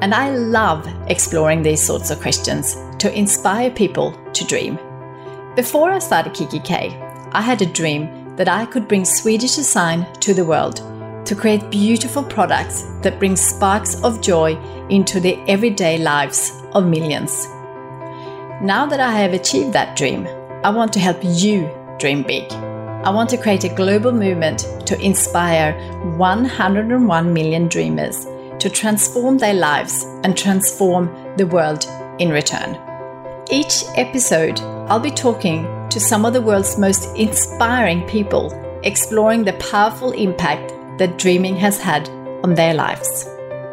And I love exploring these sorts of questions to inspire people to dream. Before I started kikki.K, I had a dream that I could bring Swedish design to the world to create beautiful products that bring sparks of joy into the everyday lives of millions. Now that I have achieved that dream, I want to help you dream big. I want to create a global movement to inspire 101 million dreamers to transform their lives and transform the world in return. Each episode, I'll be talking to some of the world's most inspiring people, exploring the powerful impact that dreaming has had on their lives.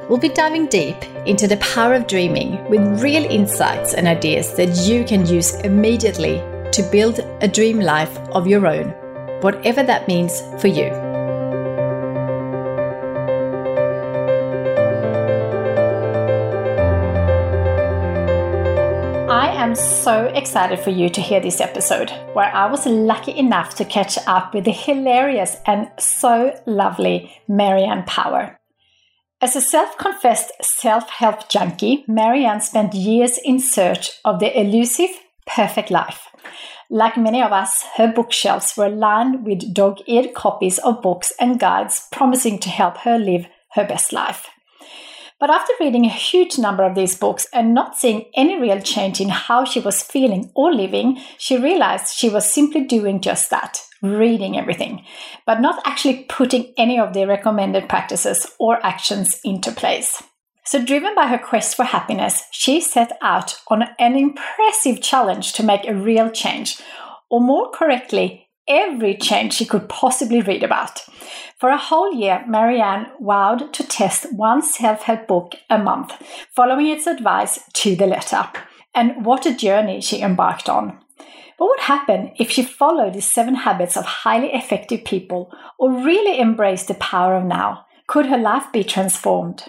We'll be diving deep into the power of dreaming with real insights and ideas that you can use immediately to build a dream life of your own, whatever that means for you. So excited for you to hear this episode, where I was lucky enough to catch up with the hilarious and so lovely Marianne Power. As a self confessed self help junkie, Marianne spent years in search of the elusive, perfect life. Like many of us, her bookshelves were lined with dog eared copies of books and guides promising to help her live her best life. But after reading a huge number of these books and not seeing any real change in how she was feeling or living, she realized she was simply doing just that reading everything, but not actually putting any of the recommended practices or actions into place. So, driven by her quest for happiness, she set out on an impressive challenge to make a real change, or more correctly, every change she could possibly read about. For a whole year, Marianne vowed to test one self help book a month, following its advice to the letter. And what a journey she embarked on. What would happen if she followed the seven habits of highly effective people or really embraced the power of now? Could her life be transformed?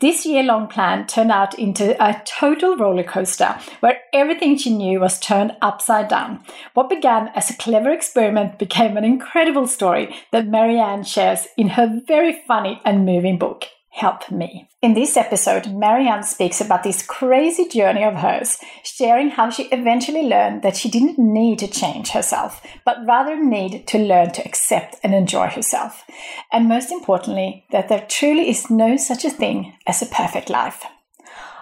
This year long plan turned out into a total roller coaster where everything she knew was turned upside down. What began as a clever experiment became an incredible story that Marianne shares in her very funny and moving book help me. In this episode, Marianne speaks about this crazy journey of hers, sharing how she eventually learned that she didn't need to change herself, but rather need to learn to accept and enjoy herself. And most importantly, that there truly is no such a thing as a perfect life.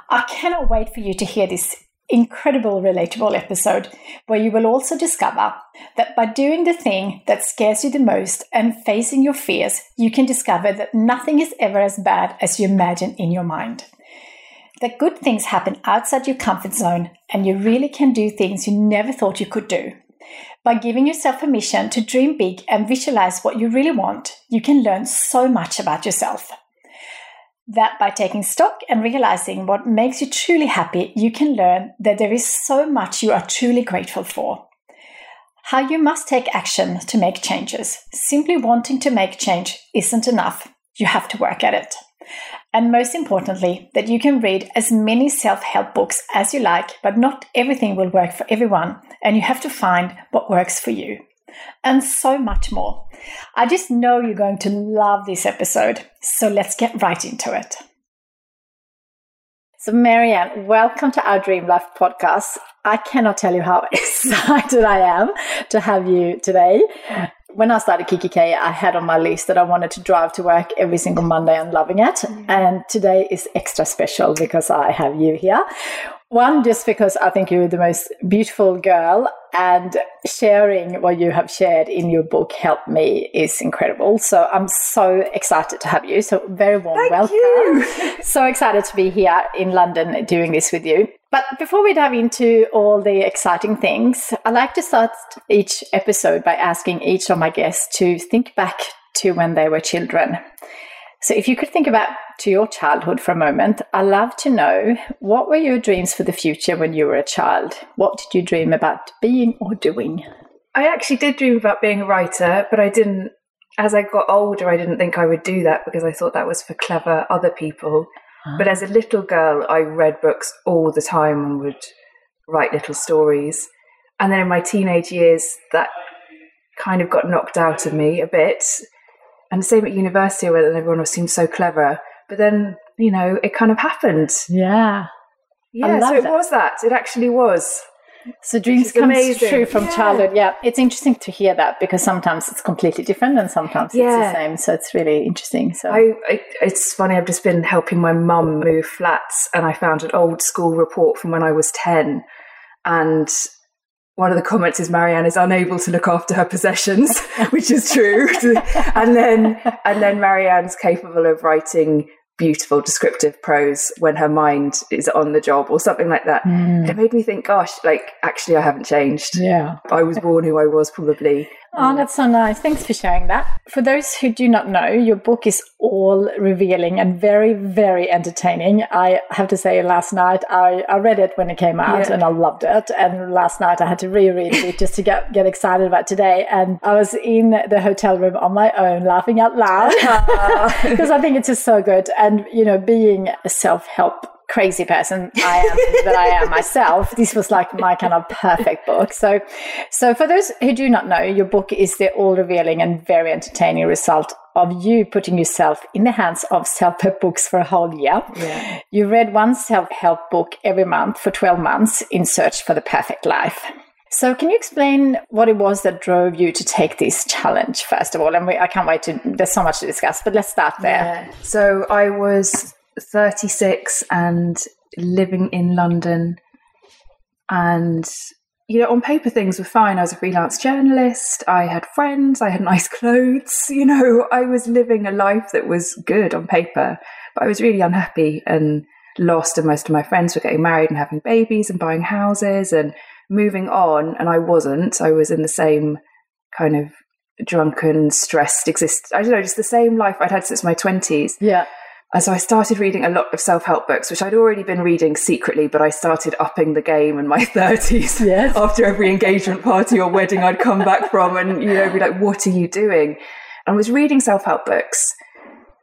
I cannot wait for you to hear this incredible relatable episode where you will also discover that by doing the thing that scares you the most and facing your fears, you can discover that nothing is ever as bad as you imagine in your mind. That good things happen outside your comfort zone and you really can do things you never thought you could do. By giving yourself permission to dream big and visualize what you really want, you can learn so much about yourself that by taking stock and realizing what makes you truly happy, you can learn that there is so much you are truly grateful for. How you must take action to make changes. Simply wanting to make change isn't enough. You have to work at it. And most importantly, that you can read as many self help books as you like, but not everything will work for everyone, and you have to find what works for you and so much more. I just know you're going to love this episode, so let's get right into it. So, Marianne, welcome to our Dream Life podcast. I cannot tell you how excited I am to have you today. When I started kikki.K, I had on my list that I wanted to drive to work every single Monday and loving it. Mm-hmm. And today is extra special because I have you here. One, just because I think you're the most beautiful girl, and sharing what you have shared in your book, Help Me, is incredible. So I'm so excited to have you. So, very warm Thank welcome. You. so excited to be here in London doing this with you. But before we dive into all the exciting things, I like to start each episode by asking each of my guests to think back to when they were children. So, if you could think about to your childhood for a moment, I'd love to know what were your dreams for the future when you were a child? What did you dream about being or doing? I actually did dream about being a writer, but I didn't. As I got older, I didn't think I would do that because I thought that was for clever other people. Ah. But as a little girl, I read books all the time and would write little stories. And then in my teenage years, that kind of got knocked out of me a bit. And the same at university, where everyone seemed so clever. But then, you know, it kind of happened. Yeah. Yeah, so it that. was that. It actually was. So dreams come true from yeah. childhood. Yeah, it's interesting to hear that because sometimes it's completely different and sometimes yeah. it's the same. So it's really interesting. So I, I, it's funny. I've just been helping my mum move flats, and I found an old school report from when I was ten, and one of the comments is Marianne is unable to look after her possessions, which is true. and then and then Marianne's capable of writing beautiful descriptive prose when her mind is on the job or something like that. Mm. It made me think, gosh, like actually I haven't changed. Yeah. I was born who I was probably Oh, that's so nice. Thanks for sharing that. For those who do not know, your book is all revealing and very, very entertaining. I have to say, last night I, I read it when it came out yeah. and I loved it. And last night I had to reread it just to get, get excited about today. And I was in the hotel room on my own, laughing out loud because I think it's just so good. And, you know, being a self help crazy person I am that I am myself, this was like my kind of perfect book. So, so for those who do not know, your book is the all revealing and very entertaining result of you putting yourself in the hands of self help books for a whole year. Yeah. You read one self help book every month for 12 months in search for the perfect life. So, can you explain what it was that drove you to take this challenge, first of all? And we, I can't wait to, there's so much to discuss, but let's start there. Yeah. So, I was 36 and living in London. And, you know, on paper things were fine. I was a freelance journalist. I had friends. I had nice clothes. You know, I was living a life that was good on paper, but I was really unhappy and lost. And most of my friends were getting married and having babies and buying houses and moving on. And I wasn't. I was in the same kind of drunken, stressed exist. I don't know, just the same life I'd had since my 20s. Yeah. And so I started reading a lot of self help books, which I'd already been reading secretly, but I started upping the game in my 30s. Yes. After every engagement party or wedding I'd come back from and, you know, be like, what are you doing? And I was reading self help books.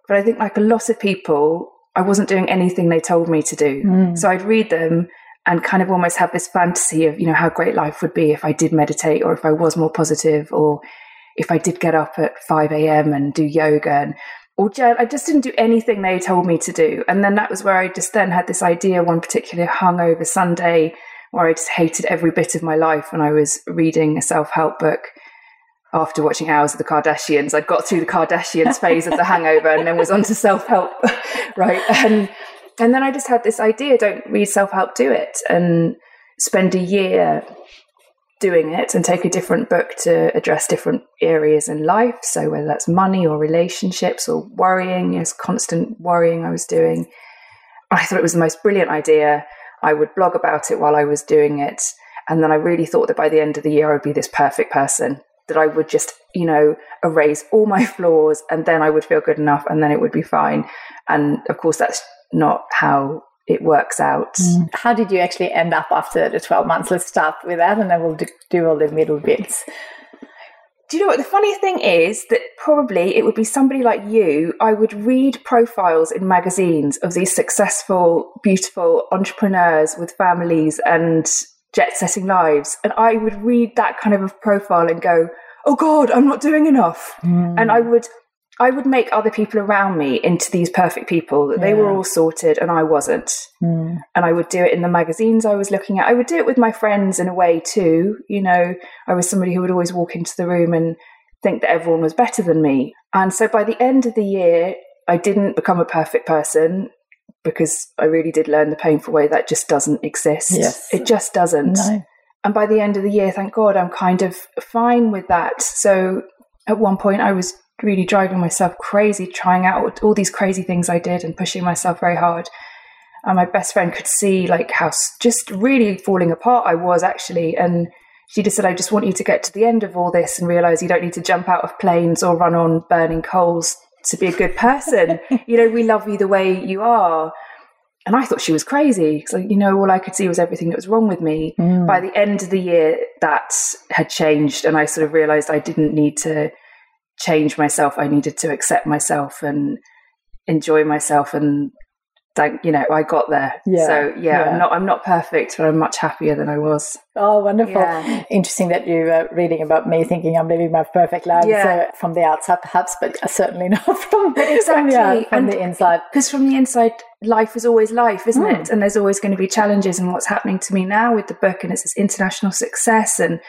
But I think, like a lot of people, I wasn't doing anything they told me to do. Mm. So I'd read them and kind of almost have this fantasy of, you know, how great life would be if I did meditate or if I was more positive or if I did get up at 5 a.m. and do yoga. And or I just didn't do anything they told me to do. And then that was where I just then had this idea one particular hungover Sunday where I just hated every bit of my life when I was reading a self help book after watching Hours of the Kardashians. I'd got through the Kardashians phase of the hangover and then was on to self help, right? And and then I just had this idea: don't read self help, do it, and spend a year doing it and take a different book to address different areas in life. So whether that's money or relationships or worrying, know, constant worrying I was doing. I thought it was the most brilliant idea. I would blog about it while I was doing it. And then I really thought that by the end of the year, I would be this perfect person, that I would just, you know, erase all my flaws and then I would feel good enough and then it would be fine. And of course, that's not how it works out. Mm. How did you actually end up after the 12 months? Let's start with that and then we'll do, do all the middle bits. Do you know what? The funny thing is that probably it would be somebody like you. I would read profiles in magazines of these successful, beautiful entrepreneurs with families and jet setting lives. And I would read that kind of a profile and go, oh God, I'm not doing enough. Mm. And I would I would make other people around me into these perfect people that yeah. they were all sorted and I wasn't. Mm. And I would do it in the magazines I was looking at. I would do it with my friends in a way too. You know, I was somebody who would always walk into the room and think that everyone was better than me. And so by the end of the year, I didn't become a perfect person because I really did learn the painful way that just doesn't exist. Yes. It just doesn't. No. And by the end of the year, thank God, I'm kind of fine with that. So at one point, I was really driving myself crazy, trying out all these crazy things I did and pushing myself very hard. And my best friend could see like how just really falling apart I was actually. And she just said, I just want you to get to the end of all this and realize you don't need to jump out of planes or run on burning coals to be a good person. you know, we love you the way you are. And I thought she was crazy. So, you know, all I could see was everything that was wrong with me. Mm. By the end of the year, that had changed. And I sort of realized I didn't need to change myself. I needed to accept myself and enjoy myself and thank you know I got there. Yeah. So yeah, yeah, I'm not I'm not perfect, but I'm much happier than I was. Oh, wonderful! Yeah. Interesting that you are reading about me, thinking I'm living my perfect life yeah. so from the outside, perhaps, but certainly not from, exactly. from, the, from the inside. Because from the inside, life is always life, isn't mm. it? And there's always going to be challenges. And what's happening to me now with the book, and it's this international success and.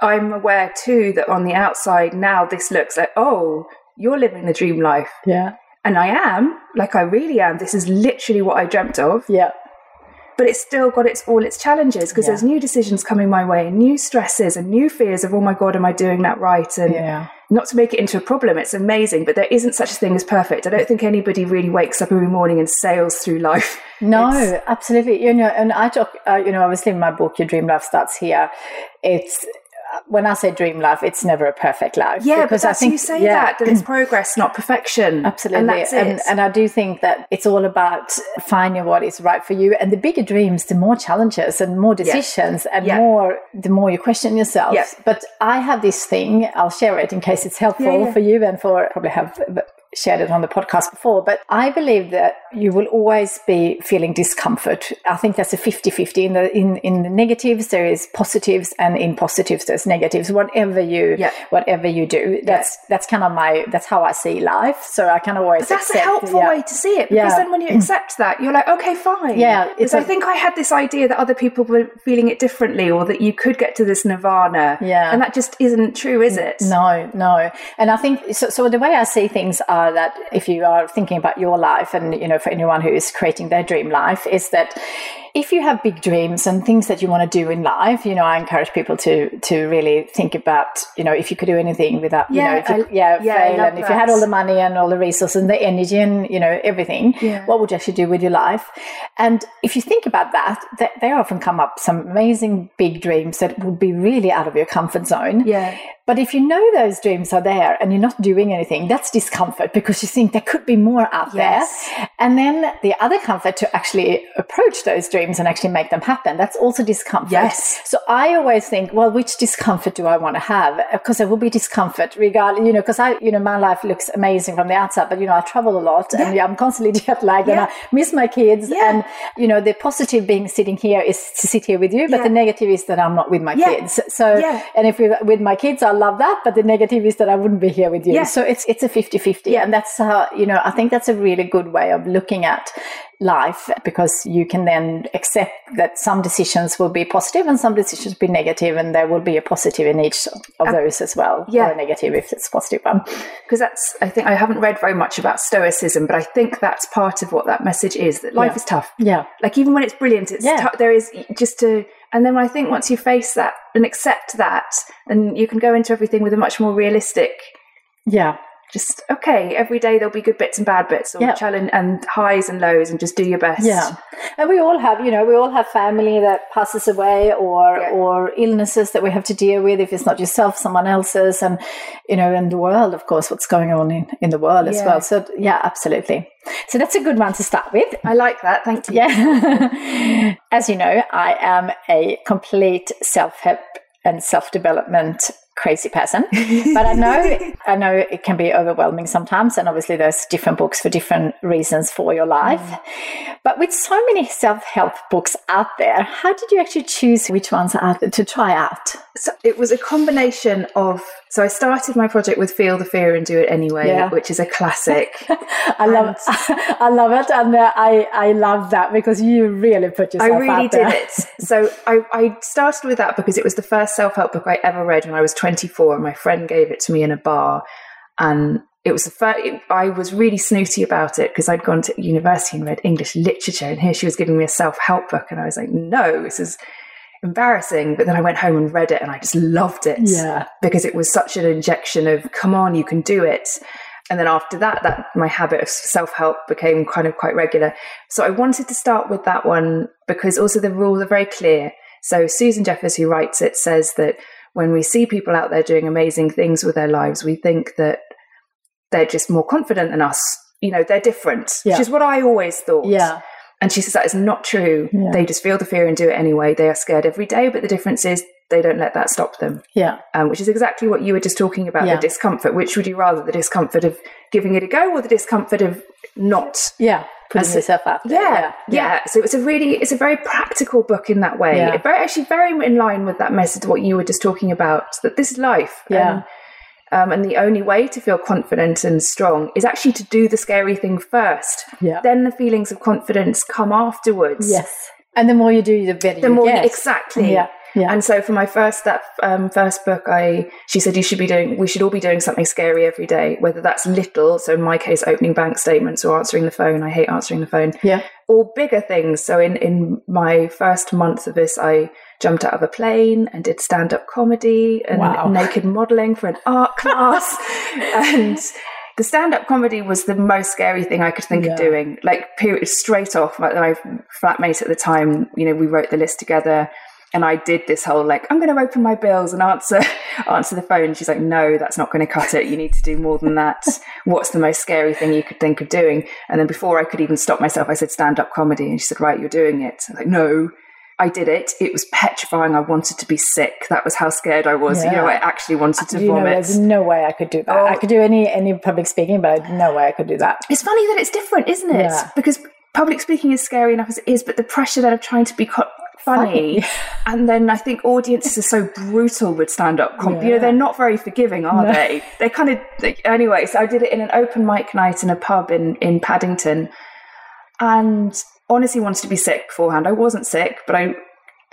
I'm aware too that on the outside now this looks like, oh, you're living the dream life. Yeah. And I am, like I really am. This is literally what I dreamt of. Yeah. But it's still got its all its challenges because yeah. there's new decisions coming my way, and new stresses and new fears of, oh my God, am I doing that right? And yeah. not to make it into a problem, it's amazing, but there isn't such a thing as perfect. I don't think anybody really wakes up every morning and sails through life. No, it's, absolutely. You know, and I talk, uh, you know, obviously in my book, Your Dream Life Starts Here. It's when I say dream life, it's never a perfect life. Yeah, because I think you say yeah. that that it's progress, not perfection. Absolutely, and, and, and, I do think that it's all about finding what is right for you. And the bigger dreams, the more challenges and more decisions, yeah. and yeah. more the more you question yourself. But I have this thing. I'll share it in case it's helpful for you and for probably have shared it on the podcast before, but I believe that you will always be feeling discomfort. I think that's a 50-50. In the in, in the negatives there is positives and in positives there's negatives. Whatever you yeah. whatever you do. That's yeah. that's kind of my that's how I see life. So I kind of always but that's accept, a helpful yeah. way to see it. Because then when you accept that, you're like, okay, fine. Yeah. Because I think I had this idea that other people were feeling it differently or that you could get to this nirvana. Yeah. And that just isn't true, is it? No, no. And I think so so the way I see things are are that if you are thinking about your life and you know for anyone who is creating their dream life is that if you have big dreams and things that you want to do in life, you know, I encourage people to to really think about, you know, if you could do anything without, yeah, you know, if you, I, yeah, yeah fail, and that. if you had all the money and all the resources and the energy and you know everything, yeah. what would you actually do with your life? And if you think about that, that, they often come up some amazing big dreams that would be really out of your comfort zone. Yeah. But if you know those dreams are there and you're not doing anything, that's discomfort because you think there could be more out yes. there. And then the other comfort to actually approach those dreams and actually make them happen, that's also discomfort. Yes. So I always think, well, which discomfort do I want to have? Uh, because there will be discomfort regardless, you know, because I, you know, my life looks amazing from the outside, but, you know, I travel a lot yeah. and I'm constantly jet lagged yeah. and I miss my kids. Yeah. And, you know, the positive being sitting here is to sit here with you, but the negative is that I'm not with my kids. So, and if we're with my kids, I love that, but the negative is that I wouldn't be here with you. Yeah. So it's it's a 50-50. Yeah. And that's how, you know, I think that's a really good way of looking at life because you can then accept that some decisions will be positive and some decisions will be negative and there will be a positive in each of those as well yeah. or a negative if it's a positive one because that's i think i haven't read very much about stoicism but i think that's part of what that message is that life yeah. is tough yeah like even when it's brilliant it's yeah. there is just to and then I think once you face that and accept that, and you can go into everything with a much more realistic. Yeah. Just okay. Every day there'll be good bits and bad bits, or yeah. challenge and highs and lows, and just do your best. Yeah, and we all have, you know, we all have family that passes away, or yeah. or illnesses that we have to deal with. If it's not yourself, someone else's, and you know, in the world, of course, what's going on in in the world yeah. as well. So yeah, absolutely. So that's a good one to start with. I like that. Thank you. Yeah. As you know, I am a complete self help and self development crazy person. But i know i know it can be overwhelming sometimes and obviously there's different books for different reasons for your life. Mm. but with so many self-help books out there how did you actually choose which ones to try out? So it was a combination of so I started my project with Feel the Fear and Do It Anyway, yeah. which is a classic. I love it. I love it. And uh, I, I love that because you really put yourself I really did it. So I, I started with that because it was the first self-help book I ever read when I was 24 and my friend gave it to me in a bar. And it was the first, I was really snooty about it because I'd gone to university and read English literature and here she was giving me a self-help book and I was like, no, this is embarrassing. But then I went home and read it and I just loved it. Yeah. Because it was such an injection of, come on, you can do it. And then after that, that my habit of self help became kind of quite regular. So I wanted to start with that one because also the rules are very clear. So Susan Jeffers, who writes it, says that when we see people out there doing amazing things with their lives, we think that they're just more confident than us. You know, they're different, Yeah. which is what I always thought. Yeah. And she says that is not true. Yeah. They just feel the fear and do it anyway. They are scared every day, but the difference is they don't let that stop them, Yeah. um, which is exactly what you were just talking about Yeah. the discomfort. Which would you rather, the discomfort of giving it a go or the discomfort of not? Yeah. Putting yourself out there. Yeah, yeah. So it's a really, it's a very practical book in that way. Yeah. Very, actually, very in line with that message, what you were just talking about, that this is life. Yeah. And, um, and the only way to feel confident and strong is actually to do the scary thing first. Yeah. Then the feelings of confidence come afterwards. Yes. And the more you do, the better The you more get. exactly. Yeah. Yeah. And so for my first that um, first book, I she said you should be doing we should all be doing something scary every day, whether that's little, so in my case, opening bank statements or answering the phone. I hate answering the phone. yeah. Or bigger things. So in in my first month of this, I jumped out of a plane and did stand up comedy and Wow. naked modeling for an art class, and. The stand-up comedy was the most scary thing I could think Yeah. of doing. Like period, straight off. Like my flatmate at the time, you know, we wrote the list together, and I did this whole like I'm going to open my bills and answer answer the phone. She's like, no, that's not going to cut it. You need to do more than that. What's the most scary thing you could think of doing? And then before I could even stop myself, I said stand up comedy, and she said, right, you're doing it. I was like, no. I did it. It was petrifying. I wanted to be sick. That was how scared I was. You know, I actually wanted to You know, vomit. there's no way I could do that. Oh. I could do any any public speaking, but no way I could do that. It's funny that it's different, isn't it? Yeah. Because public speaking is scary enough as it is, but the pressure then of trying to be co- funny, and then I think audiences are so brutal with stand up. Com- You know, they're not very forgiving, are they? They're kind of like, anyway. So I did it in an open mic night in a pub in in Paddington, and honestly wanted to be sick beforehand. I wasn't sick, but I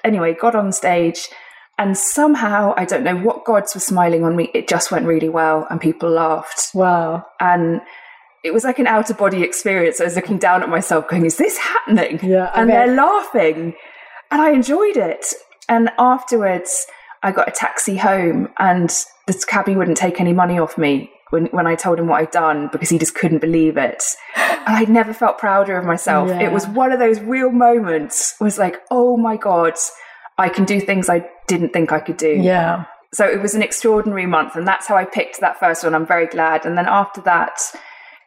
anyway got on stage. And somehow, I don't know what gods were smiling on me. It just went really well, and people laughed Wow. and it was like an out of body experience. I was looking down at myself, going, "Is this happening?" Yeah, I and bet. they're laughing, and I enjoyed it. And afterwards, I got a taxi home, and the cabbie wouldn't take any money off me when when I told him what I'd done because he just couldn't believe it. And I'd never felt prouder of myself. Yeah. It was one of those real moments. Was like, "Oh my god." I can do things I didn't think I could do Yeah. so it was an extraordinary month and that's how i picked that first one i'm very glad and then after that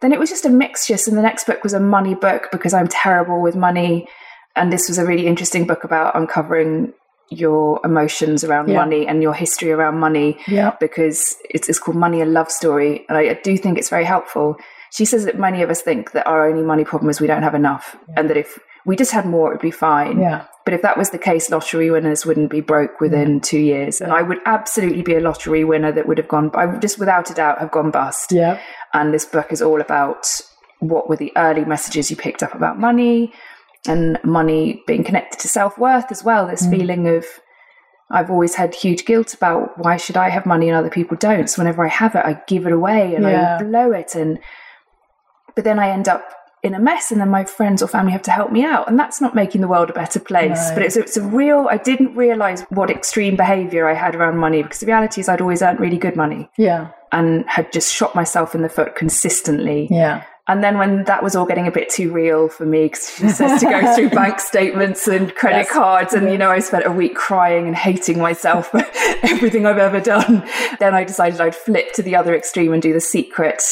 then it was just a mixture so the next book was a money book because i'm terrible with money and this was a really interesting book about uncovering your emotions around Yeah. money and your history around money Yeah. because it's, it's called money a love story and I, I do think it's very helpful she says that many of us think that our only money problem is we don't have enough and that if we just had more it would be fine Yeah. but if that was the case, lottery winners wouldn't be broke within two years. And I would absolutely be a lottery winner that would have gone, I would just without a doubt have gone bust. Yeah. And this book is all about what were the early messages you picked up about money and money being connected to self worth as well. This mm. feeling of, I've always had huge guilt about why should I have money and other people don't. So whenever I have it, I give it away and Yeah. I blow it. And, but then I end up in a mess and then my friends or family have to help me out and that's not making the world a better place No. but it's, it's a real i didn't realize what extreme behavior i had around money because the reality is i'd always earned really good money Yeah. and had just shot myself in the foot consistently Yeah. And then when that was all getting a bit too real for me because she says to go through bank statements and credit Yes. cards and you know i spent a week crying and hating myself for everything i've ever done then i decided i'd flip to the other extreme and do the secret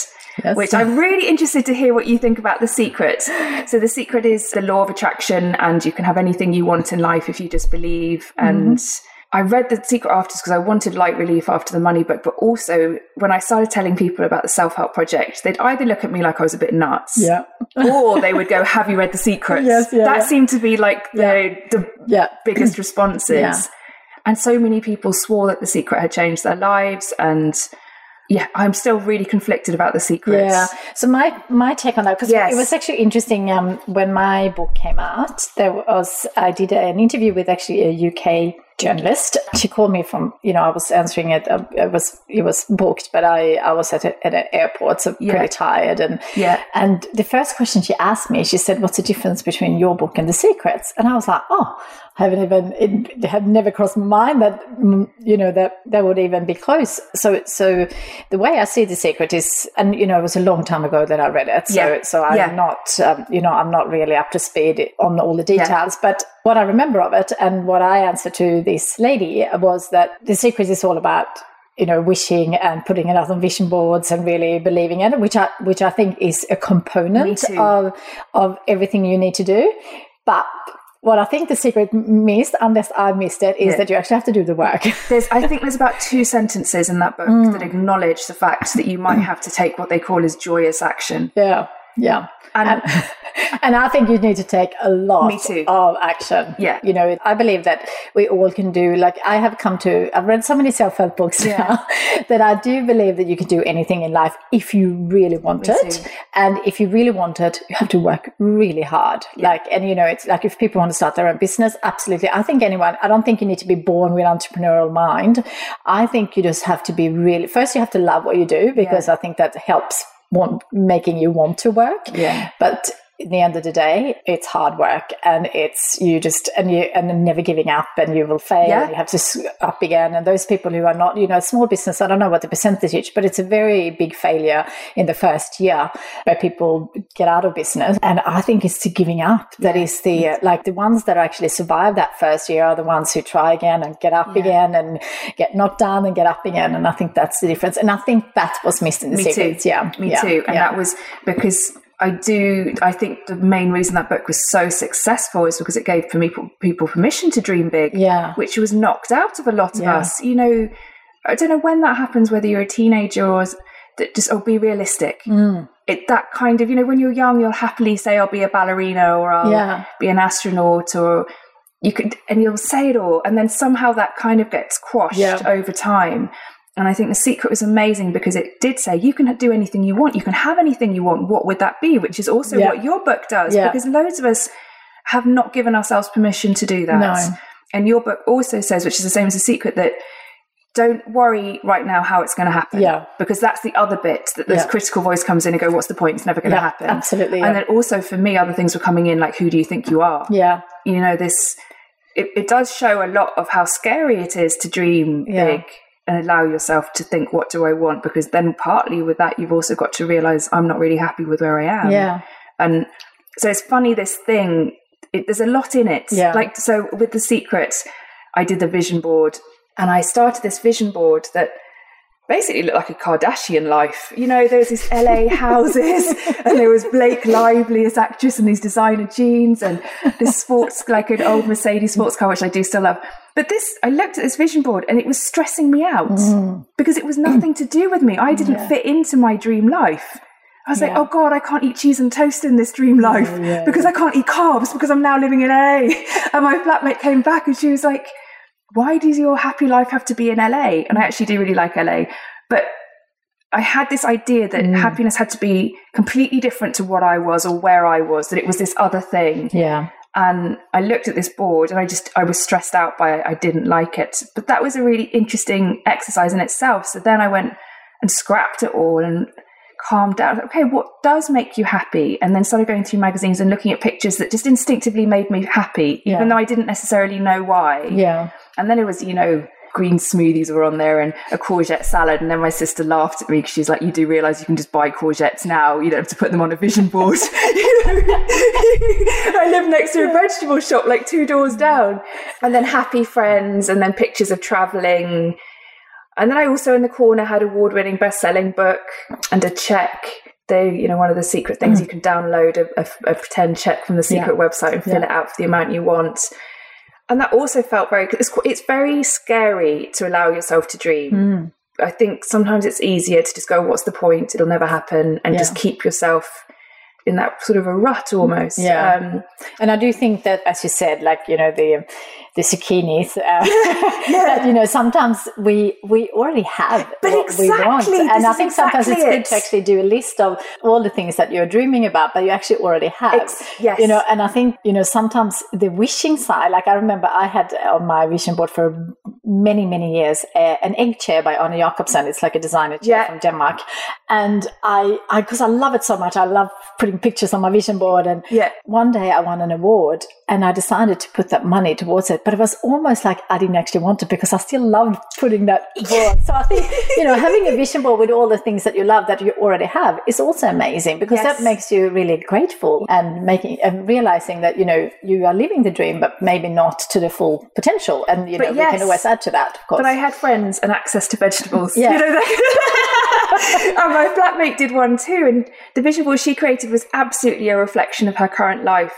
Yes. which I'm really interested to hear what you think about The Secret. So, The Secret is the law of attraction, and you can have anything you want in life if you just believe. Mm-hmm. And I read The Secret after because I wanted light relief after the money book, but also when I started telling people about the self help project, they'd either look at me like I was a bit nuts. Yeah. or they would go, "Have you read The Secret?" Yes, yeah, that yeah. seemed to be like the the Yeah. biggest responses. And so many people swore that The Secret had changed their lives, and yeah, I'm still really conflicted about The Secret. Yeah. So my my take on that because Yes. it was actually interesting. Um, when my book came out, there was I did an interview with actually a UK journalist. She called me from you know I was answering it. Uh, it was it was booked, but I I was at, a, at an airport, so Yeah. pretty tired. And Yeah. and the first question she asked me, she said, "What's the difference between your book and The Secrets?" And I was like, "Oh, I haven't even it had never crossed my mind that mm, you know that that would even be close." So so the way I see The Secret is, and you know, it was a long time ago that I read it, so Yeah. so I'm Yeah. not um, you know I'm not really up to speed on all the details, yeah. but what I remember of it and what I answered to this lady was that The Secret is all about you know, wishing and putting it out on vision boards and really believing in it, which I which I think is a component of of everything you need to do. But what I think the secret missed, unless I missed it, is yeah. that you actually have to do the work. there's, I think there's about two sentences in that book mm. that acknowledge the fact that you might have to take what they call as joyous action. Yeah, yeah. And, and, and, I think you need to take a lot of action. Yeah. You know, I believe that we all can do, like, I have come to, I've read so many self help books yeah. now that I do believe that you can do anything in life if you really want Me it. Too. And if you really want it, you have to work really hard. Yeah. Like, and you know, it's like if people want to start their own business, absolutely. I think anyone, I don't think you need to be born with an entrepreneurial mind. I think you just have to be really, first, you have to love what you do because yeah. I think that helps want making you want to work. Yeah. But in the end of the day, it's hard work and it's you just and you and never giving up and you will fail yeah. and you have to up again. And those people who are not, you know, small business, I don't know what the percentage is, but it's a very big failure in the first year where people get out of business. And I think it's to giving up. That is the uh, like the ones that actually survive that first year are the ones who try again and get up yeah. again and get knocked down and get up again. And I think that's the difference. And I think that was missed in the Me series. Too. Yeah. Me too. And that was because I do. I think the main reason that book was so successful is because it gave people people permission to dream big. Yeah, which was knocked out of a lot of yeah. us. You know, I don't know when that happens, whether you're a teenager or that just oh, be realistic. Mm. It that kind of you know when you're young, you'll happily say I'll be a ballerina or I'll yeah. be an astronaut or you could and you'll say it all, and then somehow that kind of gets quashed yeah. over time. And I think The Secret was amazing because it did say you can do anything you want, you can have anything you want. What would that be? Which is also yeah. what your book does, yeah. because loads of us have not given ourselves permission to do that. No. And your book also says, which is the same as The Secret, that don't worry right now how it's going to happen. Yeah. Because that's the other bit that this yeah. critical voice comes in and go, what's the point? It's never going to happen. Absolutely. And then also for me, other things were coming in like, who do you think you are? Yeah. You know, this, it, it does show a lot of how scary it is to dream big and allow yourself to think, what do I want? Because then partly with that, you've also got to realize I'm not really happy with where I am. Yeah. And so it's funny, this thing, it, there's a lot in it. Yeah. Like, so with The Secret, I did the vision board and I started this vision board that basically looked like a Kardashian life. You know, there was these LA houses and there was Blake Lively as actress and these designer jeans and this sports, like an old Mercedes sports car, which I do still love. But this, I looked at this vision board and it was stressing me out mm. because it was nothing to do with me. I didn't yeah. fit into my dream life. I was yeah. like, oh God, I can't eat cheese and toast in this dream life yeah, because I can't eat carbs because I'm now living in LA. And my flatmate came back and she was like, why does your happy life have to be in LA? And I actually do really like LA. But I had this idea that mm. happiness had to be completely different to what I was or where I was, that it was this other thing. Yeah. And I looked at this board and I just, I was stressed out by it. I didn't like it. But that was a really interesting exercise in itself. So then I went and scrapped it all and calmed down. Okay, what does make you happy? And then started going through magazines and looking at pictures that just instinctively made me happy, even yeah. though I didn't necessarily know why. Yeah. And then it was, you know, green smoothies were on there and a courgette salad. And then my sister laughed at me because she's like, You do realize you can just buy courgettes now. You don't have to put them on a vision board. I live next to a vegetable shop, like two doors down. And then happy friends, and then pictures of traveling. And then I also in the corner had award winning best selling book and a check they, you know, one of the secret things mm. you can download a, a, a, pretend check from the secret yeah. website and fill yeah. it out for the amount you want and that also felt very it's, it's very scary to allow yourself to dream mm. i think sometimes it's easier to just go what's the point it'll never happen and yeah. just keep yourself in that sort of a rut almost yeah um, and i do think that as you said like you know the the zucchinis. Uh, yeah. you know, sometimes we we already have but what exactly, we want, and I think exactly sometimes it's good to actually do a list of all the things that you're dreaming about, but you actually already have. Ex- yes. You know, and I think you know sometimes the wishing side. Like I remember, I had on my vision board for many many years uh, an egg chair by Arne Jacobsen. It's like a designer chair yeah. from Denmark, and I I because I love it so much. I love putting pictures on my vision board, and yeah. one day I won an award, and I decided to put that money towards it but it was almost like I didn't actually want to because I still loved putting that board. so I think, you know, having a vision board with all the things that you love that you already have is also amazing because yes. that makes you really grateful and making and realizing that, you know, you are living the dream, but maybe not to the full potential. And, you know, yes, we can always add to that, of course. But I had friends and access to vegetables. Yeah. You know, and my flatmate did one too. And the vision board she created was absolutely a reflection of her current life.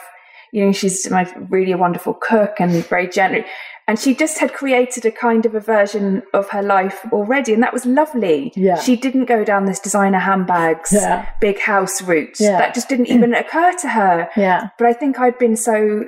You know, she's my really a wonderful cook and very generous. And she just had created a kind of a version of her life already, and that was lovely. Yeah. She didn't go down this designer handbags, yeah. big house route. Yeah. That just didn't even occur to her. Yeah. But I think I'd been so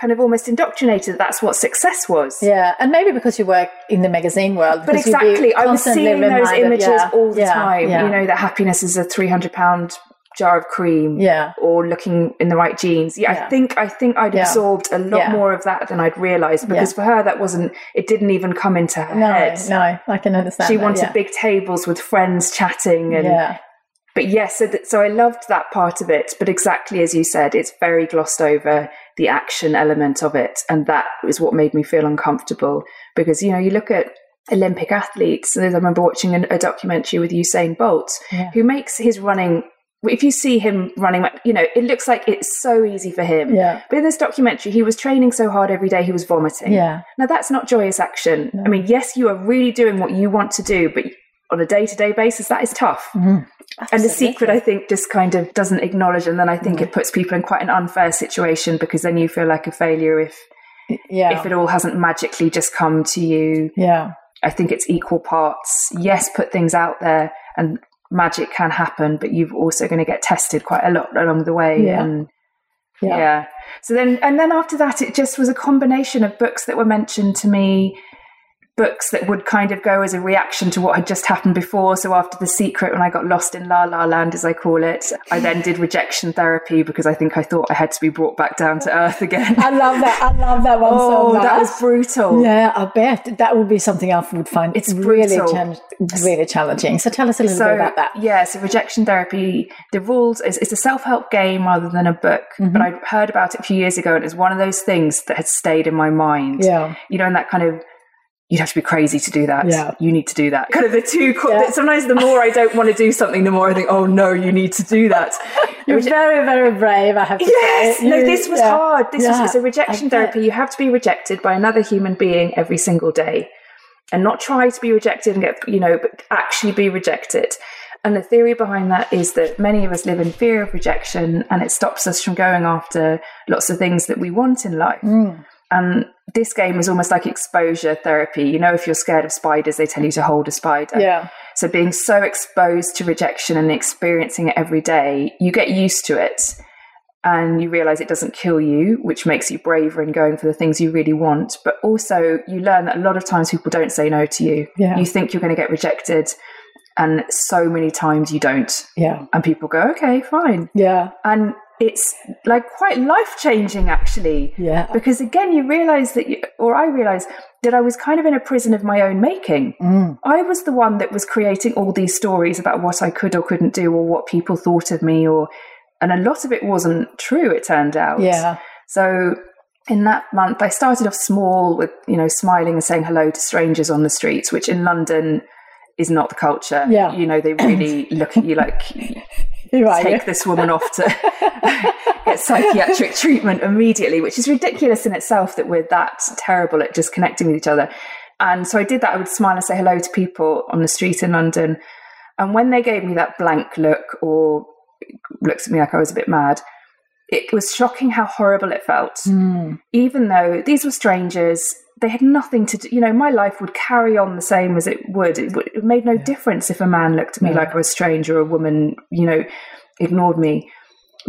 kind of almost indoctrinated that that's what success was. Yeah, and maybe because you work in the magazine world. But exactly, I was seeing those images all the time. You know that happiness is a three hundred pound jar of cream. Yeah, or looking in the right jeans. Yeah, I think I think I'd absorbed a lot more of that than I'd realised because for her that wasn't. It didn't even come into her no, head. No, I can understand. She that, wanted big tables with friends chatting and but yes, so, that, so I loved that part of it. But exactly as you said, it's very glossed over the action element of it. And that is what made me feel uncomfortable because, you know, you look at Olympic athletes, and I remember watching a, a documentary with Usain Bolt, yeah. who makes his running if you see him running, you know, it looks like it's so easy for him. Yeah. But in this documentary, he was training so hard every day, he was vomiting. Yeah. Now, that's not joyous action. No. I mean, yes, you are really doing what you want to do, but on a day to day basis, that is tough. Mm-hmm. And the secret, I think, just kind of doesn't acknowledge, and then I think mm-hmm. it puts people in quite an unfair situation because then you feel like a failure if, yeah. if it all hasn't magically just come to you. Yeah, I think it's equal parts. Yes, put things out there, and magic can happen, but you're also going to get tested quite a lot along the way. Yeah. And yeah. yeah. So then, and then after that, it just was a combination of books that were mentioned to me books that would kind of go as a reaction to what had just happened before. So after The Secret, when I got lost in La La Land, as I call it, I then did rejection therapy because I think I thought I had to be brought back down to earth again. I love that. I love that one oh, so much. that was brutal. Yeah, I bet that would be something I would find. It's really, really challenging. So tell us a little so, bit about that. Yeah, so rejection therapy, the rules is it's a self help game rather than a book. Mm-hmm. But I heard about it a few years ago, and it's one of those things that has stayed in my mind. Yeah, you know, and that kind of you'd have to be crazy to do that. Yeah. You need to do that. Kind of the two, yeah. sometimes the more I don't want to do something, the more I think, oh no, you need to do that. You're very, very brave, I have to yes, say. No, this was yeah. hard. This yeah. was, a rejection therapy. You have to be rejected by another human being every single day and not try to be rejected and get, you know, but actually be rejected. And the theory behind that is that many of us live in fear of rejection and it stops us from going after lots of things that we want in life. Mm. And this game is almost like exposure therapy. You know, if you're scared of spiders, they tell you to hold a spider. Yeah. So being so exposed to rejection and experiencing it every day, you get used to it and you realize it doesn't kill you, which makes you braver in going for the things you really want. But also, you learn that a lot of times people don't say no to you. Yeah. You think you're going to get rejected, and so many times you don't. Yeah. And people go, okay, fine. Yeah. And it's like quite life changing actually. Yeah. Because again, you realize that, you, or I realized that I was kind of in a prison of my own making. Mm. I was the one that was creating all these stories about what I could or couldn't do or what people thought of me or, and a lot of it wasn't true, it turned out. Yeah. So in that month, I started off small with, you know, smiling and saying hello to strangers on the streets, which in London is not the culture. Yeah. You know, they really look at you like take yeah. this woman off to get psychiatric treatment immediately, which is ridiculous in itself that we're that terrible at just connecting with each other. And so I did that. I would smile and say hello to people on the street in London. And when they gave me that blank look or looked at me like I was a bit mad, it was shocking how horrible it felt. Mm. Even though these were strangers, they had nothing to do. You know, my life would carry on the same as it would. It, it made no yeah. difference if a man looked at me yeah. like I was strange or a woman, you know, ignored me.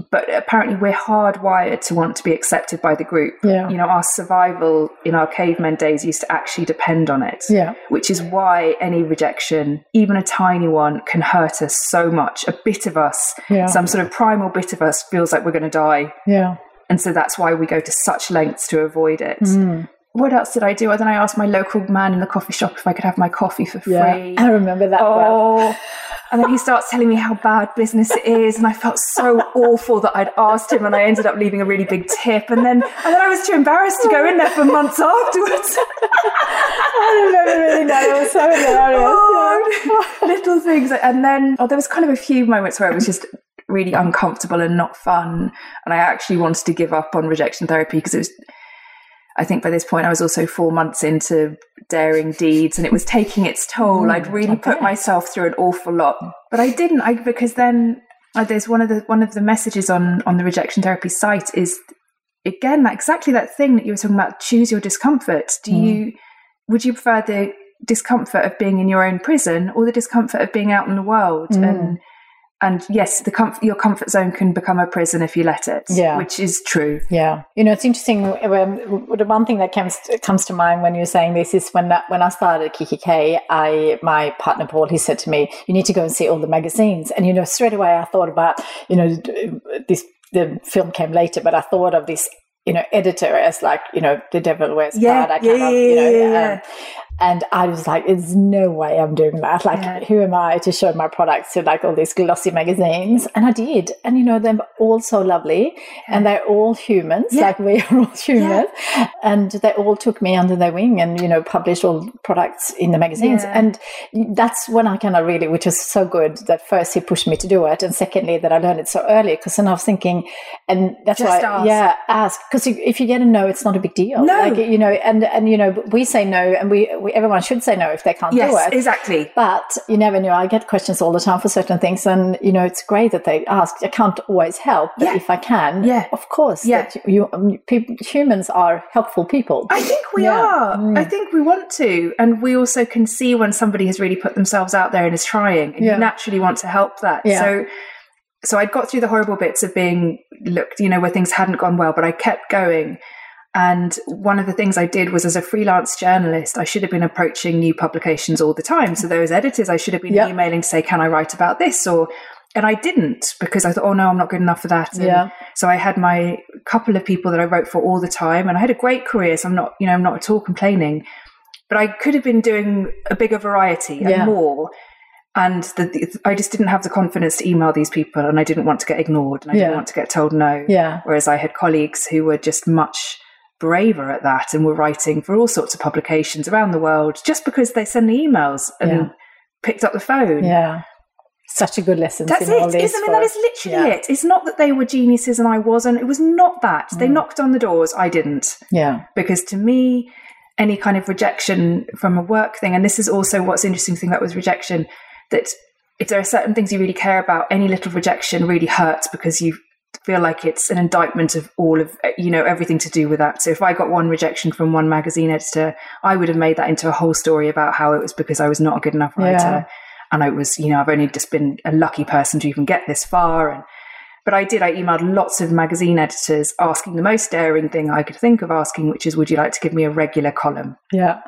But apparently, we're hardwired to want to be accepted by the group. Yeah. You know, our survival in our cavemen days used to actually depend on it. Yeah. Which is why any rejection, even a tiny one, can hurt us so much. A bit of us, yeah. some sort of primal bit of us, feels like we're going to die. Yeah. And so that's why we go to such lengths to avoid it. Mm. What else did I do? And then I asked my local man in the coffee shop if I could have my coffee for free. Yeah, I remember that. Oh, well. and then he starts telling me how bad business it is, and I felt so awful that I'd asked him, and I ended up leaving a really big tip, and then and then I was too embarrassed to go in there for months afterwards. I remember really that; it was so hilarious. Oh, little things, and then oh, there was kind of a few moments where it was just really uncomfortable and not fun, and I actually wanted to give up on rejection therapy because it was I think by this point I was also four months into daring deeds and it was taking its toll. Mm, I'd really put myself through an awful lot, but I didn't. I, because then uh, there's one of the one of the messages on on the rejection therapy site is again that, exactly that thing that you were talking about. Choose your discomfort. Do mm. you would you prefer the discomfort of being in your own prison or the discomfort of being out in the world mm. and and yes, the comfort, your comfort zone can become a prison if you let it. Yeah, which is true. Yeah, you know, it's interesting. Um, the one thing that comes comes to mind when you're saying this is when when I started kikki.K, I my partner Paul he said to me, "You need to go and see all the magazines." And you know, straight away I thought about you know this. The film came later, but I thought of this you know, editor as like, you know, the devil wears yeah, Prada yeah, kind of, you know, yeah, um, and I was like, there's no way I'm doing that. Like, yeah. who am I to show my products to like all these glossy magazines? And I did. And you know, they're all so lovely yeah. and they're all humans, yeah. like we are all humans. And they all took me under their wing and, you know, published all products in the magazines. And that's when I kind of really, which was so good that first he pushed me to do it. And secondly, that I learned it so early because then I was thinking, and that's Just why, ask. yeah, ask. Because if you get a no, it's not a big deal. No. Like, you know, and, and, you know, we say no and we, we everyone should say no if they can't yes, do it. Exactly. But you never know. I get questions all the time for certain things, and you know it's great that they ask. I can't always help, but yeah. if I can, yeah, of course. Yeah. you, um, people, humans are helpful people. I think we yeah. are. Mm. I think we want to, and we also can see when somebody has really put themselves out there and is trying, and yeah. you naturally want to help that. So so I'd got through the horrible bits of being looked, you know, where things hadn't gone well, but I kept going. And one of the things I did was as a freelance journalist, I should have been approaching new publications all the time. So those editors I should have been yep. emailing to say, can I write about this? Or, and I didn't because I thought, oh no, I'm not good enough for that. And yeah. So I had my couple of people that I wrote for all the time and I had a great career. So I'm not, you know, I'm not at all complaining, but I could have been doing a bigger variety and yeah. more. And the, the, I just didn't have the confidence to email these people and I didn't want to get ignored and I yeah. didn't want to get told no. Yeah. Whereas I had colleagues who were just much braver at that and were writing for all sorts of publications around the world just because they send the emails and yeah. picked up the phone. Yeah. Such a good lesson. That's it. Isn't it? That is literally yeah. it. It's not that they were geniuses and I wasn't. It was not that. Mm. They knocked on the doors. I didn't. Yeah. Because to me, any kind of rejection from a work thing, and this is also what's interesting thing about was rejection, that if there are certain things you really care about, any little rejection really hurts because you feel like it's an indictment of all of you know everything to do with that. So if I got one rejection from one magazine editor, I would have made that into a whole story about how it was because I was not a good enough writer, yeah. and I was you know I've only just been a lucky person to even get this far. And but I did. I emailed lots of magazine editors asking the most daring thing I could think of asking, which is, would you like to give me a regular column? Yeah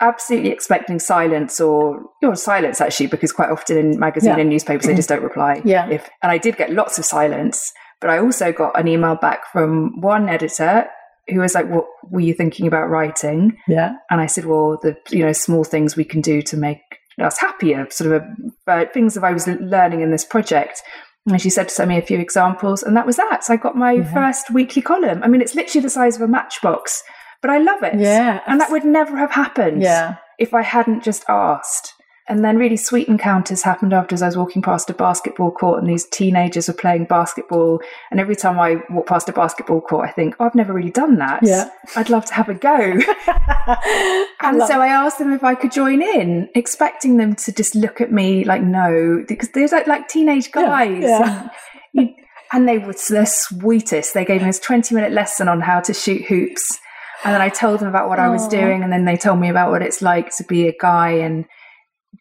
absolutely expecting silence or your silence actually because quite often in magazine yeah. and newspapers they just don't reply yeah if and i did get lots of silence but I also got an email back from one editor who was like, "What were you thinking about writing?" Yeah, and I said, "Well, the you know small things we can do to make us happier, sort of a, uh, things that I was learning in this project." And she said to send me a few examples, and that was that. So I got my yeah. first weekly column. I mean, it's literally the size of a matchbox, but I love it. Yeah, and that would never have happened. Yeah. if I hadn't just asked. And then really sweet encounters happened after as I was walking past a basketball court and these teenagers were playing basketball. And every time I walk past a basketball court, I think, oh, I've never really done that. Yeah. I'd love to have a go. and so I asked them if I could join in, expecting them to just look at me like, no, because they're like, like teenage guys. Yeah. yeah. And, and they were the sweetest. They gave me this 20 minute lesson on how to shoot hoops. And then I told them about what I was doing. And then they told me about what it's like to be a guy and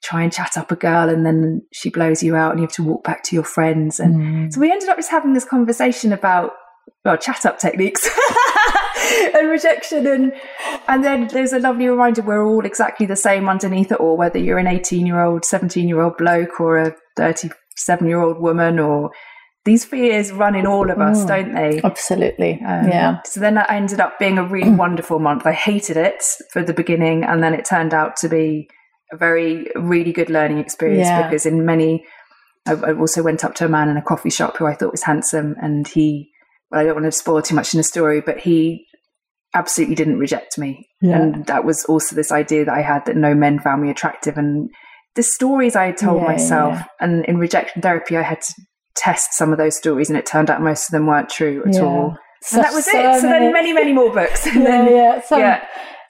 try and chat up a girl and then she blows you out and you have to walk back to your friends and mm. so we ended up just having this conversation about well chat up techniques and rejection and and then there's a lovely reminder we're all exactly the same underneath it all whether you're an 18 year old 17 year old bloke or a 37 year old woman or these fears run in all of us, mm, don't they? Absolutely. Um, yeah. So then that ended up being a really wonderful month. I hated it for the beginning, and then it turned out to be a very, really good learning experience yeah. because in many, I, I, also went up to a man in a coffee shop who I thought was handsome, and he, well, I don't want to spoil too much in the story, but he absolutely didn't reject me. Yeah. And that was also this idea that I had that no men found me attractive. And the stories I had told yeah, myself, and in rejection therapy, I had to test some of those stories, and it turned out most of them weren't true at all. So and that was so it. So many, then many, many more books. yeah, then, yeah. So, yeah.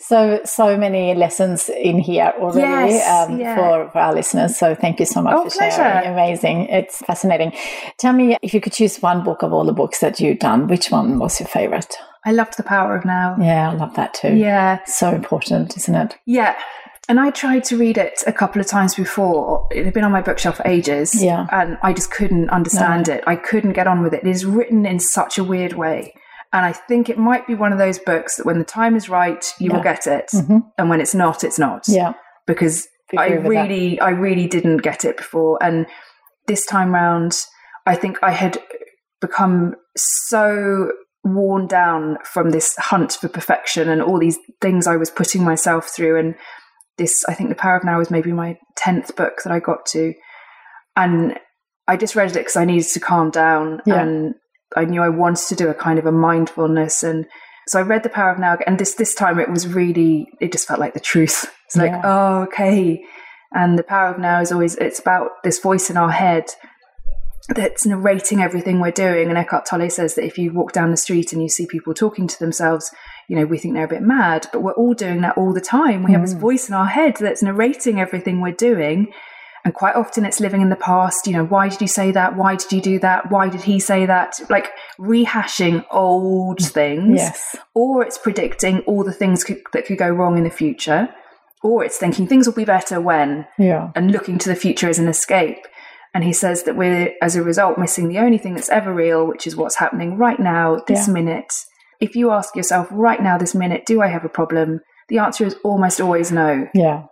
So, so many lessons in here already yes, um, yeah. for, for our listeners. So, thank you so much oh, for pleasure. sharing. Amazing. It's fascinating. Tell me if you could choose one book of all the books that you've done, which one was your favorite? I loved The Power of Now. Yeah, I love that too. Yeah. So important, isn't it? Yeah. And I tried to read it a couple of times before. It had been on my bookshelf for ages. Yeah. And I just couldn't understand no. it. I couldn't get on with it. It is written in such a weird way. And I think it might be one of those books that when the time is right, you yeah. will get it. Mm-hmm. And when it's not, it's not. Yeah. Because I really, that. I really didn't get it before. And this time round, I think I had become so worn down from this hunt for perfection and all these things I was putting myself through. And this, I think The Power of Now was maybe my 10th book that I got to. And I just read it because I needed to calm down. Yeah. And I knew I wanted to do a kind of a mindfulness. And so I read The Power of Now. And this, this time it was really, it just felt like the truth. It's yeah. like, oh, okay. And The Power of Now is always, it's about this voice in our head that's narrating everything we're doing. And Eckhart Tolle says that if you walk down the street and you see people talking to themselves, you know, we think they're a bit mad, but we're all doing that all the time. We mm. have this mm. voice in our head that's narrating everything we're doing. And quite often it's living in the past. You know, why did you say that? Why did you do that? Why did he say that? Like rehashing old mm. things. Yes. Or it's predicting all the things could, that could go wrong in the future. Or it's thinking things will be better when. Yeah. And looking to the future as an escape. And he says that we're, as a result, missing the only thing that's ever real, which is what's happening right now, this yeah. minute. If you ask yourself right now, this minute, do I have a problem? The answer is almost always no. Yeah.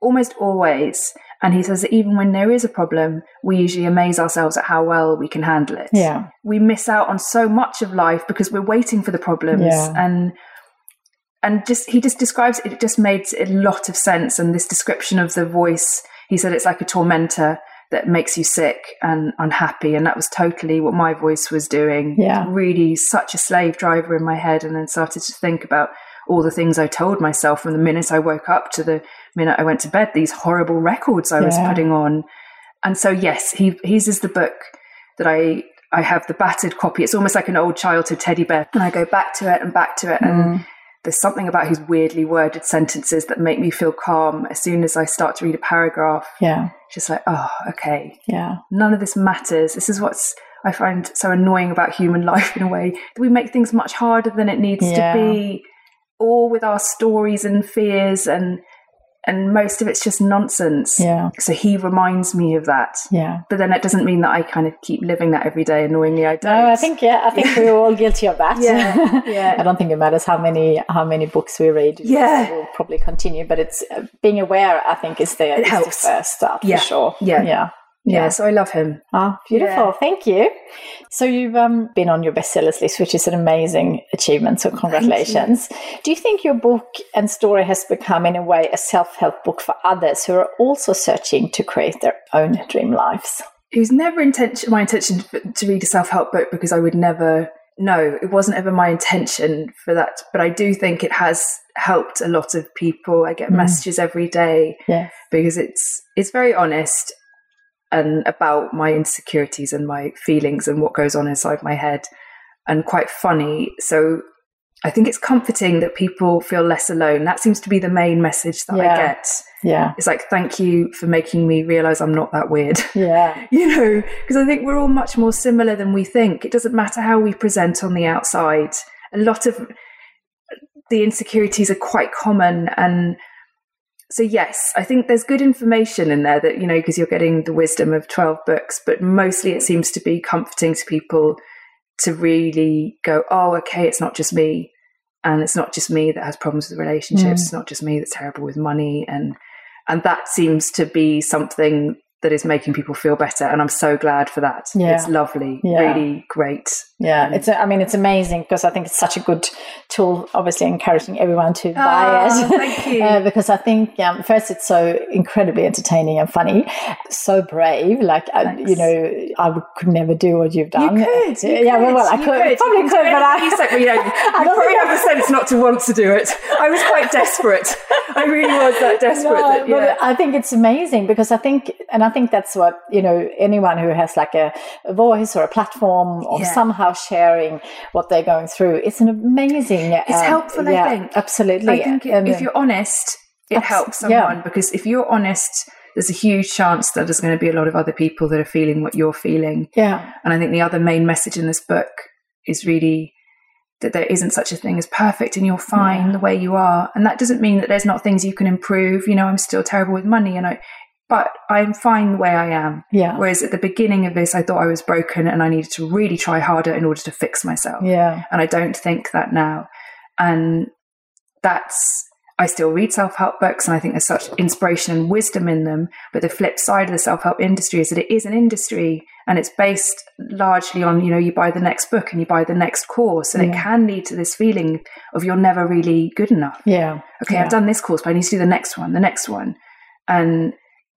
Almost always. And he says that even when there is a problem, we usually amaze ourselves at how well we can handle it. Yeah. We miss out on so much of life because we're waiting for the problems. Yeah. And and just he just describes it, it just made a lot of sense. And this description of the voice, he said it's like a tormentor that makes you sick and unhappy. And that was totally what my voice was doing. Yeah. Really such a slave driver in my head. And then started to think about all the things I told myself from the minute I woke up to the minute I went to bed, these horrible records I was putting on. And so, yes, he, his is the book that I, I have the battered copy. It's almost like an old childhood teddy bear. And I go back to it and back to it. Mm. And there's something about his weirdly worded sentences that make me feel calm as soon as I start to read a paragraph. Yeah. Just like, oh, okay. Yeah. None of this matters. This is what's I find so annoying about human life in a way. That we make things much harder than it needs yeah. to be. All with our stories and fears and and most of it's just nonsense. Yeah. So he reminds me of that. Yeah. But then it doesn't mean that I kind of keep living that every day. Annoyingly, I don't. No, I think yeah, I think we're all guilty of that. yeah. Yeah. I don't think it matters how many how many books we read. Yeah. We'll probably continue, but it's uh, being aware. I think is the, it helps. the first start yeah. for sure. Yeah. Yeah. Yeah. yeah, so I love him. Ah, beautiful. Yeah. Thank you. So you've um, been on your bestsellers list, which is an amazing achievement. So congratulations. You. Do you think your book and story has become, in a way, a self-help book for others who are also searching to create their own dream lives? It was never intention, my intention to read a self-help book because I would never. No, it wasn't ever my intention for that. But I do think it has helped a lot of people. I get mm. messages every day yes. because it's it's very honest and about my insecurities and my feelings and what goes on inside my head and quite funny. So I think it's comforting that people feel less alone. That seems to be the main message that yeah. I get. Yeah. It's like, thank you for making me realize I'm not that weird. Yeah. you know, because I think we're all much more similar than we think. It doesn't matter how we present on the outside. A lot of the insecurities are quite common and so yes, I think there's good information in there that, you know, because you're getting the wisdom of 12 books, but mostly it seems to be comforting to people to really go, oh, okay, it's not just me. And it's not just me that has problems with relationships. Mm. It's not just me that's terrible with money. And, and that seems to be something that is making people feel better. And I'm so glad for that. Yeah. It's lovely, Yeah. really great. Yeah, it's. A, I mean, it's amazing because I think it's such a good tool. Obviously, encouraging everyone to buy Oh, it. thank you. Uh, because I think um, first it's so incredibly entertaining and funny, so brave. Like I, you know, I would, could never do what you've done. You could. You yeah, could, well, I you could, probably could, but I. You said, well, you, know, you probably have the sense not to want to do it. I was quite desperate. I really was that desperate. No, that, yeah. I think it's amazing because I think, and I think that's what you know. Anyone who has like a, a voice or a platform or Yeah. somehow sharing what they're going through, it's an amazing. um, It's helpful, I think. absolutely. I think if you're honest, it Abs- helps yeah. someone because if you're honest, there's a huge chance that there's going to be a lot of other people that are feeling what you're feeling. yeah, And I think the other main message in this book is really that there isn't such a thing as perfect and you're fine Yeah. the way you are. And that doesn't mean that there's not things you can improve. You know, I'm still terrible with money and I, but I'm fine the way I am. yeah, Whereas at the beginning of this, I thought I was broken and I needed to really try harder in order to fix myself yeah, and I don't think that now. And that's I still read self help books, and I think there's such inspiration and wisdom in them. But the flip side of the self help industry is that it is an industry, and it's based largely on you know you buy the next book and you buy the next course, and it can lead to this feeling of you're never really good enough. yeah, Okay, Yeah. I've done this course, but I need to do the next one, the next one, and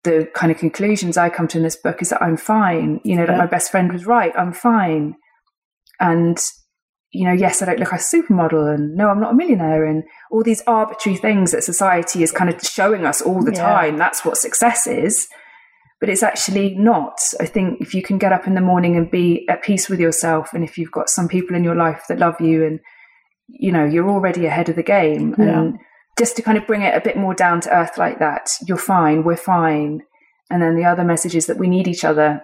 the kind of conclusions I come to in this book is that I'm fine. You know, that Yeah. my best friend was right. I'm fine. And, you know, yes, I don't look like a supermodel and no, I'm not a millionaire and all these arbitrary things that society is kind of showing us all the Yeah. time. That's what success is. But it's actually not. I think if you can get up in the morning and be at peace with yourself, and if you've got some people in your life that love you, and you know you're already ahead of the game, Yeah. and just to kind of bring it a bit more down to earth like that, you're fine, we're fine. And then the other message is that we need each other.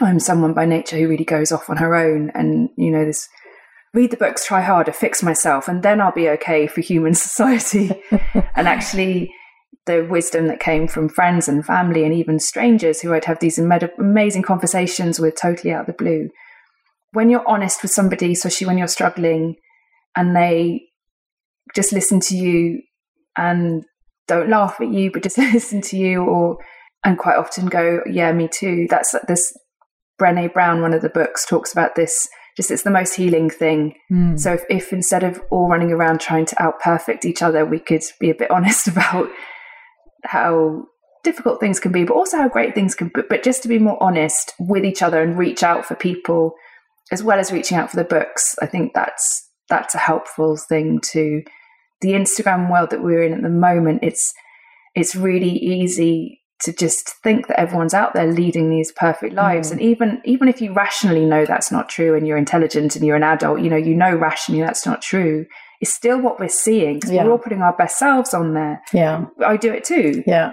I'm someone by nature who really goes off on her own, and you know this. Read the books, try harder, fix myself, and then I'll be okay for human society. and actually, the wisdom that came from friends and family and even strangers who I'd have these ama- amazing conversations with totally out of the blue. When you're honest with somebody, especially when you're struggling, and they just listen to you and don't laugh at you, but just listen to you, or and quite often go, "Yeah, me too." That's this. Brené Brown, one of the books, talks about this. Just it's the most healing thing. Mm. So if, if instead of all running around trying to out perfect each other, we could be a bit honest about how difficult things can be, but also how great things can be. But just to be more honest with each other and reach out for people as well as reaching out for the books, I think that's that's a helpful thing to the Instagram world that we're in at the moment. It's it's really easy to just think that everyone's out there leading these perfect lives Mm. and even even if you rationally know that's not true and you're intelligent and you're an adult you know you know rationally that's not true it's still what we're seeing 'cause Yeah. we're all putting our best selves on there yeah, i do it too yeah,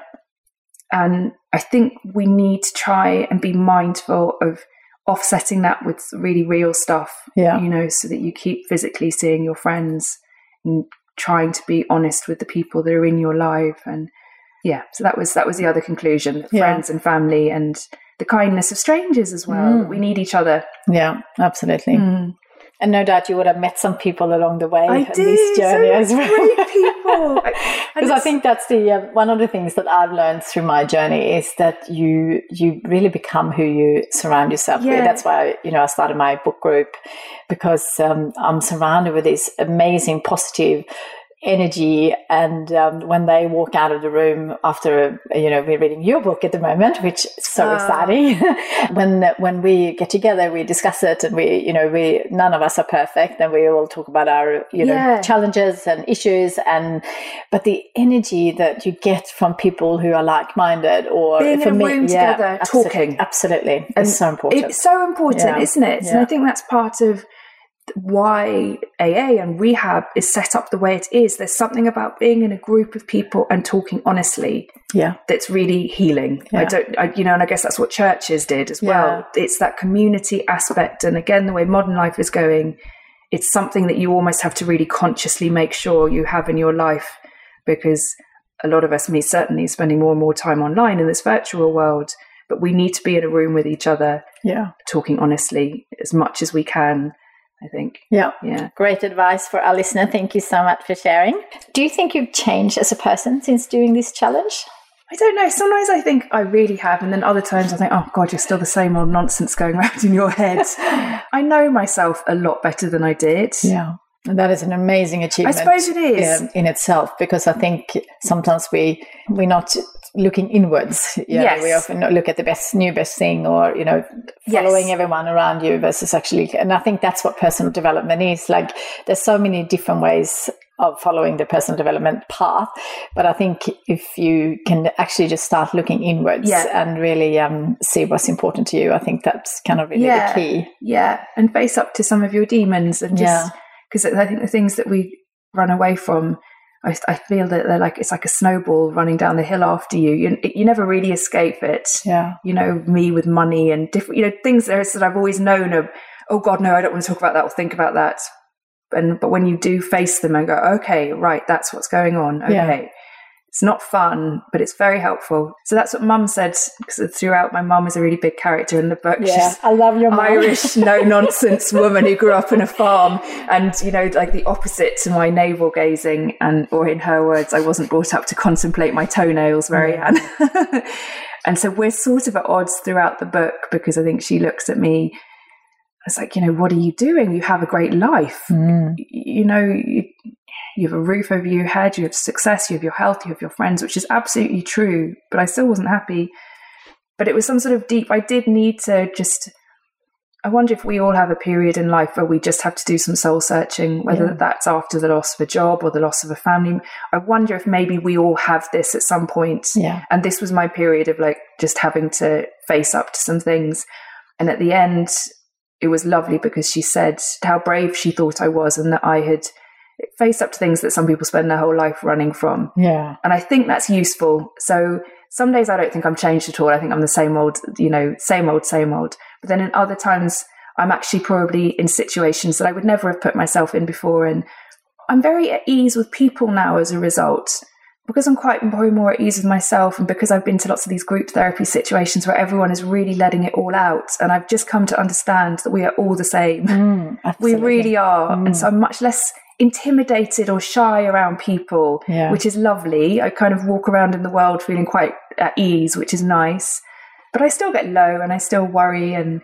and i think we need to try and be mindful of offsetting that with really real stuff yeah, you know so that you keep physically seeing your friends and trying to be honest with the people that are in your life and yeah so that was that was the other conclusion Yeah. friends and family and the kindness of strangers as well Mm. we need each other yeah, absolutely. Mm. And no doubt you would have met some people along the way i on did this journey so as well. great people because I think that's the uh, one of the things that I've learned through my journey is that you you really become who you surround yourself Yeah. with. That's why you know I started my book group because um, I'm surrounded with these amazing positive energy and um, when they walk out of the room after you know we're reading your book at the moment which is so Ah. exciting when when we get together we discuss it and we you know we none of us are perfect and we all talk about our you know Yeah. challenges and issues and but the energy that you get from people who are like-minded or Being in a room yeah, together, talking. absolutely And it's so important It's so important, Yeah. isn't it? And I think that's part of why AA and rehab is set up the way it is. There's something about being in a group of people and talking honestly yeah that's really healing. I don't, I, you know, and I guess that's what churches did as well. It's that community aspect. And again, the way modern life is going, it's something that you almost have to really consciously make sure you have in your life because a lot of us, me certainly, spending more and more time online in this virtual world. But we need to be in a room with each other, yeah talking honestly as much as we can. I think, yeah yeah. Great advice for our listener. Thank you so much for sharing. Do you think you've changed as a person since doing this challenge? I don't know. Sometimes I think I really have, and then other times I think, oh God, you're still the same old nonsense going around in your head. I know myself a lot better than I did. Yeah. And that is an amazing achievement. I suppose it is in, in itself because I think sometimes we we're not looking inwards. You yes. We often look at the best new best thing or you know following yes. everyone around you versus actually. And I think that's what personal development is. Like there's so many different ways of following the personal development path. But I think if you can actually just start looking inwards yeah. and really um, see what's important to you, I think that's kind of really yeah. the key. Yeah, and face up to some of your demons and just. Yeah because I think the things that we run away from, I, I, feel that they're like it's like a snowball running down the hill after you. You, you never really escape it. Yeah, you know me with money and different, you know, things that I've always known of. Oh God, no, I don't want to talk about that or think about that. And but when you do face them and go, okay, right, that's what's going on. Okay, yeah. It's not fun, but it's very helpful. So that's what mum said because throughout my mum is a really big character in the book. Yeah, She's I love your mum. Irish, no nonsense woman who grew up in a farm and, you know, like the opposite to my navel gazing. And, or in her words, I wasn't brought up to contemplate my toenails, Marianne. Yeah. and so we're sort of at odds throughout the book because I think she looks at me it's like, you know, what are you doing? You have a great life. Mm. You know, you, you have a roof over your head, you have success, you have your health, you have your friends, which is absolutely true. But I still wasn't happy. But it was some sort of deep, I did need to just, I wonder if we all have a period in life where we just have to do some soul searching, whether yeah. that's after the loss of a job or the loss of a family. I wonder if maybe we all have this at some point. Yeah. And this was my period of like just having to face up to some things. And at the end, it was lovely because she said how brave she thought I was and that I had faced up to things that some people spend their whole life running from. Yeah. And I think that's useful. So some days I don't think I'm changed at all. I think I'm the same old, you know, same old, same old. But then in other times, I'm actually probably in situations that I would never have put myself in before. And I'm very at ease with people now as a result. Because I'm quite more, more at ease with myself, and because I've been to lots of these group therapy situations where everyone is really letting it all out, and I've just come to understand that we are all the same. Mm, we really are. Mm. And so I'm much less intimidated or shy around people, yeah. which is lovely. I kind of walk around in the world feeling quite at ease, which is nice. But I still get low and I still worry and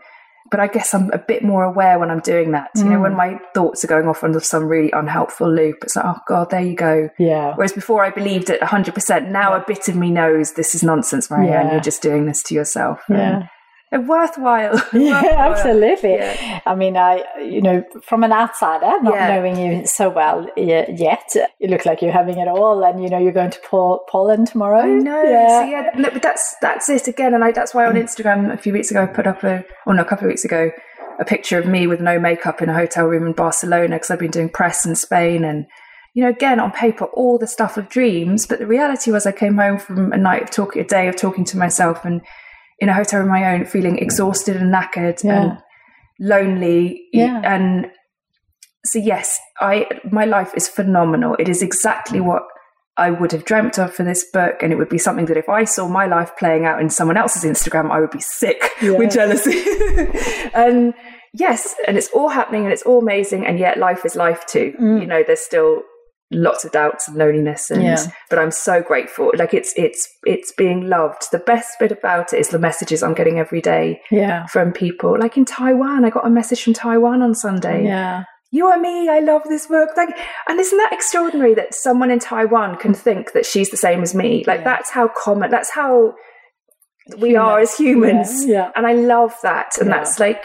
but I guess I'm a bit more aware when I'm doing that. Mm. You know, when mm. my thoughts are going off on some really unhelpful loop, it's like, oh God, there you go. Yeah. Whereas before I believed it 100%. Now yeah. a bit of me knows this is nonsense, Marianne. Yeah. You're just doing this to yourself. Yeah worthwhile. yeah, absolutely. Yeah. I mean, I, you know, from an outsider, not yeah. knowing you so well yet, you look like you're having it all, and you know, you're going to Poland tomorrow. I know. Yeah. So, yeah, look, but that's that's it again, and I, that's why on mm. Instagram a few weeks ago I put up a, or no, a couple of weeks ago, a picture of me with no makeup in a hotel room in Barcelona because I've been doing press in Spain and. You know, again, on paper, all the stuff of dreams, but the reality was I came home from a night of talking, a day of talking to myself and in a hotel of my own, feeling exhausted and knackered yeah. and lonely. Yeah. And so, yes, I my life is phenomenal. It is exactly what I would have dreamt of for this book, and it would be something that if I saw my life playing out in someone else's Instagram, I would be sick yeah. with jealousy. and yes, and it's all happening, and it's all amazing, and yet life is life too. Mm. You know, there's still lots of doubts and loneliness and yeah. but I'm so grateful. Like it's it's it's being loved. The best bit about it is the messages I'm getting every day yeah. from people. Like in Taiwan I got a message from Taiwan on Sunday. Yeah. You are me I love this work. Like and isn't that extraordinary that someone in Taiwan can mm. think that she's the same as me? Like yeah. that's how common that's how we humans. are as humans. Yeah, yeah. and I love that. And that's like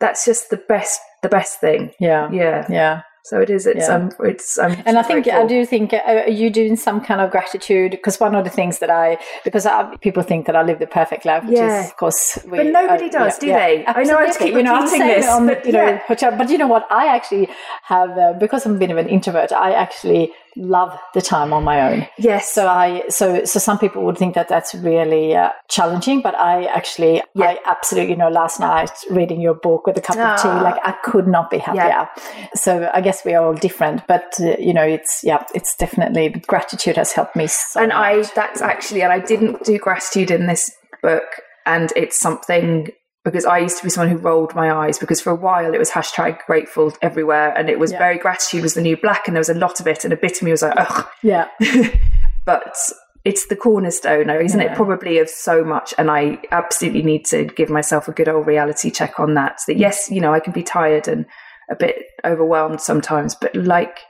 that's just the best the best thing. Yeah. Yeah. Yeah so it is. It's yeah. um. It's um. And I think grateful. I do think uh, you doing some kind of gratitude because one of the things that I because I, people think that I live the perfect life, which yeah. is of course we, but nobody uh, does, yeah, do they? I know I keep you know, repeating this, on, but, you know, but you know what? I actually have uh, because I'm a bit of an introvert. I actually love the time on my own. Yes. So I so so some people would think that that's really uh, challenging, but I actually yeah. I absolutely you know last night reading your book with a cup of tea, ah. like I could not be happier. Yeah. So I guess we are all different, but uh, you know it's yeah it's definitely gratitude has helped me. So and much. I that's actually and I didn't do gratitude in this book, and it's something because I used to be someone who rolled my eyes because for a while it was hashtag grateful everywhere and it was yeah. very gratitude was the new black and there was a lot of it and a bit of me was like ugh yeah but it's the cornerstone, isn't Yeah. it? Probably of so much. And I absolutely need to give myself a good old reality check on that. So that yes, you know, I can be tired and a bit overwhelmed sometimes, but like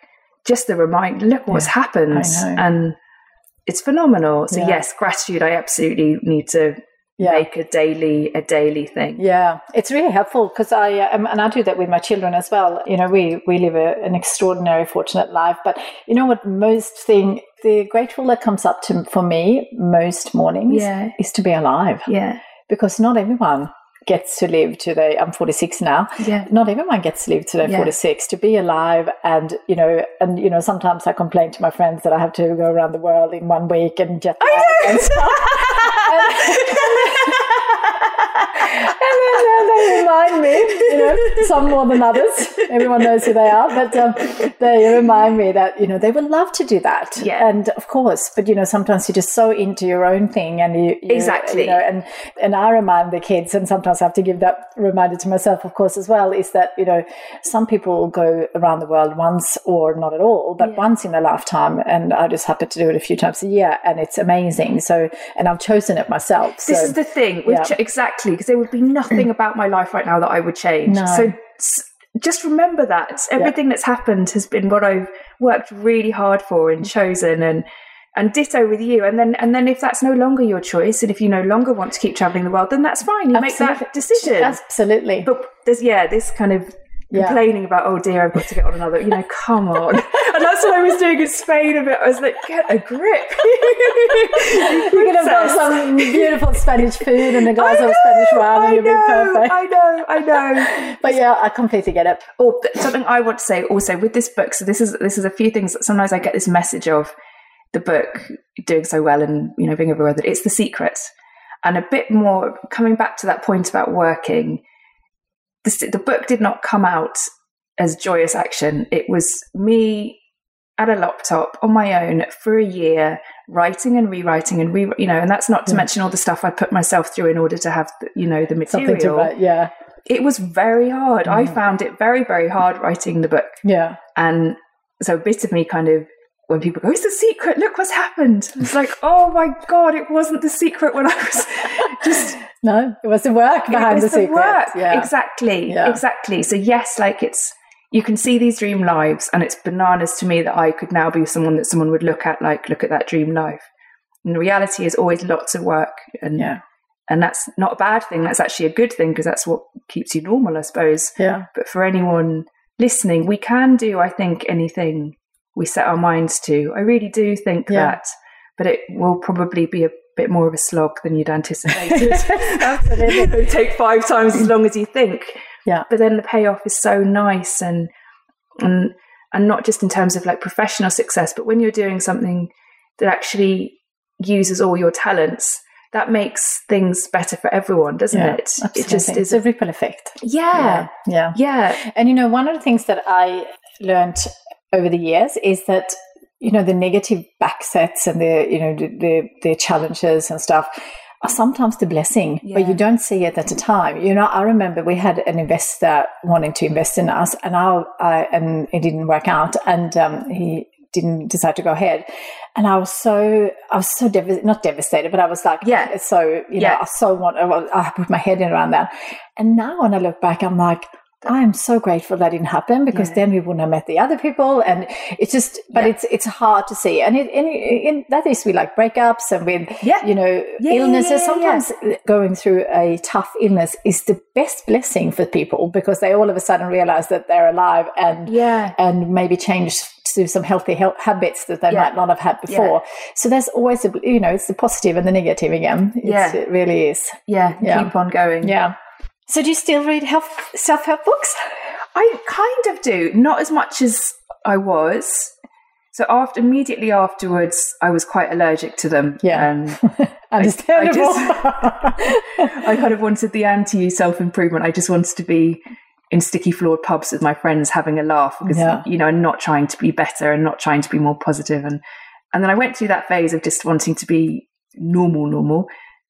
just the reminder, look what's happened. And it's phenomenal. So Yeah. yes, gratitude I absolutely need to Yeah. make a daily a daily thing. Yeah, it's really helpful because I um, and I do that with my children as well. You know, we we live a, an extraordinary, fortunate life. But you know what? Most thing, the grateful that comes up to for me most mornings Yeah. is to be alive Yeah. because not everyone gets to live to their. I'm 46 now. Yeah. Not everyone gets to live to their Yeah. 46 to be alive, and you know, and you know, sometimes I complain to my friends that I have to go around the world in one week and lag and stuff. and then uh, they remind me, you know, some more than others. Everyone knows who they are, but um, they remind me that you know they would love to do that. Yeah. and of course, but you know, sometimes you're just so into your own thing, and you, you Exactly. you know, and and I remind the kids, and sometimes I have to give that reminder to myself, of course, as well, is that you know some people go around the world once or not at all, but Yeah. once in a lifetime, and I just happen to do it a few times a year, and it's amazing. So, and I've chosen it myself. This so, is the thing, with yeah. ch- exactly, because there would be nothing about my life right now that I would change. No. So just remember that everything that's happened has been what I've worked really hard for and chosen, and and ditto with you. And then and then if that's no longer your choice, and if you no longer want to keep traveling the world, then that's fine. You make that Absolutely. decision. absolutely. but there's yeah, this kind of. Yeah. Complaining about, oh dear, I've got to get on another, you know, come on. and that's what I was doing in Spain a bit. I was like, get a grip. You could have got Princess. some beautiful Spanish food and a glass I of Spanish wine, I and you'd be know, perfect. I know, I know. But yeah, I completely get it. Oh, something I want to say also with this book. So this is this is a few things that sometimes I get this message of the book doing so well and you know being everywhere that it's the secret, and a bit more coming back to that point about working. The, the book did not come out as joyous action. It was me at a laptop on my own for a year, writing and rewriting and re you know, and that's not to Yeah. mention all the stuff I put myself through in order to have the, you know the material Something to. Yeah, it was very hard. I Mm. found it very, very hard writing the book. yeah. And so a bit of me kind of, when people go, it's the secret, look what's happened. It's like, oh my God, it wasn't the secret when I was just No, it was the work behind it was the secret. work. Yeah, Exactly. Yeah. Exactly. So yes, like it's, you can see these dream lives and it's bananas to me that I could now be someone that someone would look at, like, look at that dream life. And the reality is always lots of work and yeah, and that's not a bad thing. That's actually a good thing because that's what keeps you normal, I suppose. yeah, But for anyone listening, we can do, I think, anything we set our minds to. I really do think Yeah. that, but it will probably be a bit more of a slog than you'd anticipated. Absolutely. It'll take five times as long as you think. Yeah. But then the payoff is so nice and and and not just in terms of like professional success, but when you're doing something that actually uses all your talents, that makes things better for everyone, doesn't yeah. it? Absolutely. It just it's is a ripple effect. yeah. yeah. Yeah. And you know, one of the things that I learned over the years is that you know the negative backsets and the you know the the, the challenges and stuff are sometimes the blessing, but you don't see it at the time. You know, I remember we had an investor wanting to invest in us, and I, I and it didn't work out, and um, he didn't decide to go ahead. And I was so, I was so devastated, not devastated, but I was like, Yeah. so, you know, I so want, I I put my head in around that. And now when I look back, I'm like, I am so grateful that didn't happen because Yeah. then we wouldn't have met the other people, and it's just. But Yeah. it's it's hard to see, and it, and and that is with like breakups and with Yeah. you know illnesses. Sometimes going through a tough illness is the best blessing for people because they all of a sudden realize that they're alive and Yeah. and maybe change to some healthy health habits that they might not have had before. So there's always a you know it's the positive and the negative again. It's, Yeah. it really is. Yeah. Yeah. Keep on going. Yeah. So do you still read health self help books? I kind of do, not as much as I was. So after immediately afterwards, I was quite allergic to them. Yeah. Um, Understandable. I kind of wanted the anti self improvement. I just wanted to be in sticky floored pubs with my friends having a laugh because Yeah. you know, and not trying to be better and not trying to be more positive. positive and and then I went through that phase of just wanting to be normal, normal.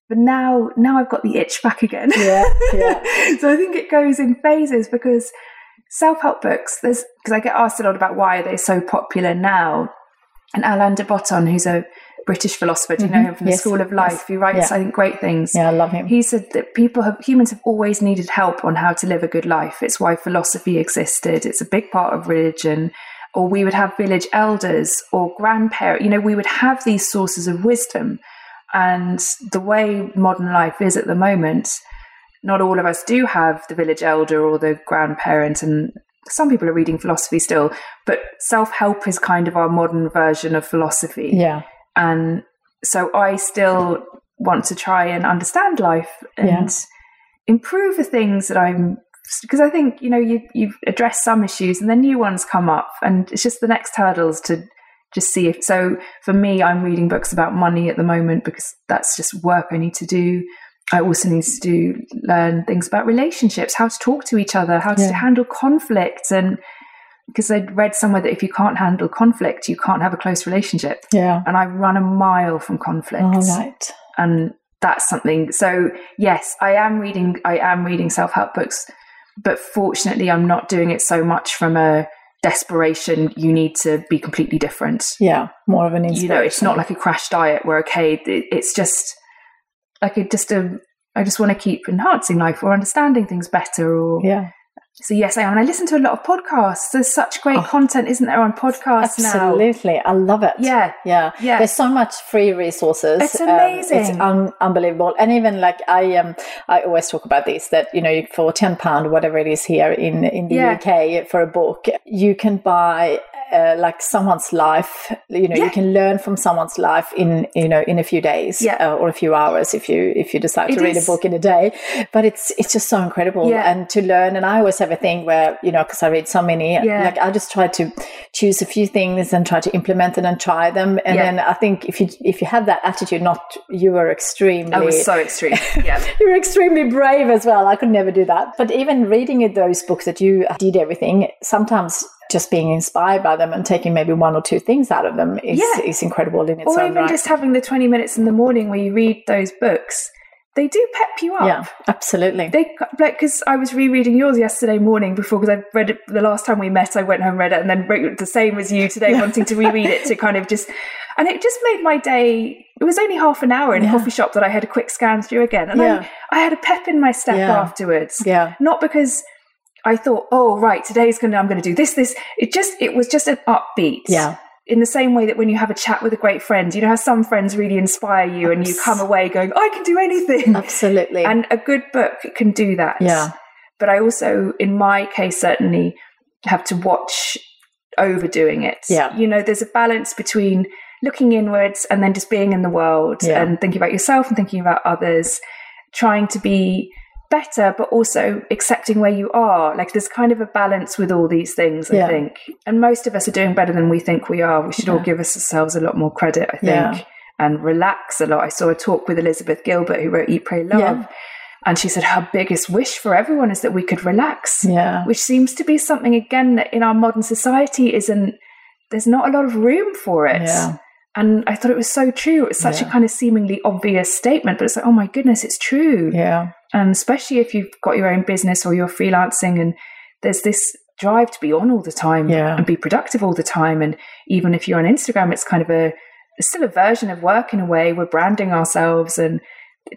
But now now I've got the itch back again. yeah, yeah. so I think it goes in phases because self-help books there's because I get asked a lot about why are they so popular now and Alain de Botton who's a British philosopher. Do you know mm-hmm. him from the School of Life? Yes. He writes, Yeah. I think, great things. Yeah, I love him. He said that people have humans have always needed help on how to live a good life. It's why philosophy existed. It's a big part of religion. Or we would have village elders or grandparents. You know, we would have these sources of wisdom. And the way modern life is at the moment, not all of us do have the village elder or the grandparent and some people are reading philosophy still but self-help is kind of our modern version of philosophy yeah, and so I still want to try and understand life and Yeah. improve the things that I'm because I think you know you you've addressed some issues and then new ones come up and it's just the next hurdles to just see if so for me I'm reading books about money at the moment because that's just work I need to do I also need to do learn things about relationships how to talk to each other how to Yeah. handle conflict and because I'd read somewhere that if you can't handle conflict you can't have a close relationship yeah. and I run a mile from conflict. All right. And that's something. So yes, I am reading. I am reading self-help books, but fortunately, I'm not doing it so much from a desperation. You need to be completely different. Yeah, more of an inspiration. You know, it's not like a crash diet where okay, it's just like it just a. I just want to keep enhancing life or understanding things better. Or yeah, so yes, I am. And I listen to a lot of podcasts. There's such great Oh. content, isn't there, on podcasts now? absolutely. I love it. Yeah, Yeah. Yeah. There's so much free resources. It's Um, amazing. it's un- unbelievable. And even like I um I always talk about this that you know for 10 pound whatever it is here in in the Yeah. UK for a book you can buy uh, like someone's life you know Yeah. you can learn from someone's life in you know in a few days Yeah. uh, or a few hours if you if you decide It to read a book in a day but it's it's just so incredible Yeah. and to learn and I always have a thing where you know because I read so many Yeah. like I just try to choose a few things and try to implement them and try them and Yeah. then I think if you if you have that attitude not you are extremely I was so extreme. Yeah. you're extremely brave as well. I could never do that. But even reading those books that you did everything, sometimes just being inspired by them and taking maybe one or two things out of them is, Yeah. is incredible in its or even right. just having the 20 minutes in the morning where you read those books they do pep you up yeah, absolutely. they like because i was rereading yours yesterday morning before because i read it the last time we met i went home read it and then wrote the same as you today wanting to reread it to kind of just and it just made my day it was only half an hour in a coffee shop that i had a quick scan through again and Yeah. then i had a pep in my step Yeah. afterwards yeah, not because i thought oh right today's gonna i'm gonna do this this it just it was just an upbeat yeah, in the same way that when you have a chat with a great friend, you know how some friends really inspire you and you come away going, I can do anything. absolutely. And a good book can do that. Yeah. But I also, in my case, certainly have to watch overdoing it. Yeah. You know, there's a balance between looking inwards and then just being in the world Yeah. and thinking about yourself and thinking about others, trying to be better, but also accepting where you are. Like there's kind of a balance with all these things, I Yeah. think. And most of us are doing better than we think we are. We should all give ourselves a lot more credit, I think. Yeah. And relax a lot. I saw a talk with Elizabeth Gilbert, who wrote Eat, Pray, Love. Yeah. And she said her biggest wish for everyone is that we could relax yeah, which seems to be something again that in our modern society isn't there's not a lot of room for it Yeah. And i thought it was so true. It was such a kind of seemingly obvious statement but it's like oh my goodness it's true. Yeah, and especially if you've got your own business or you're freelancing and there's this drive to be on all the time Yeah. and be productive all the time. And even if you're on instagram it's kind of a it's still a version of work in a way. We're branding ourselves and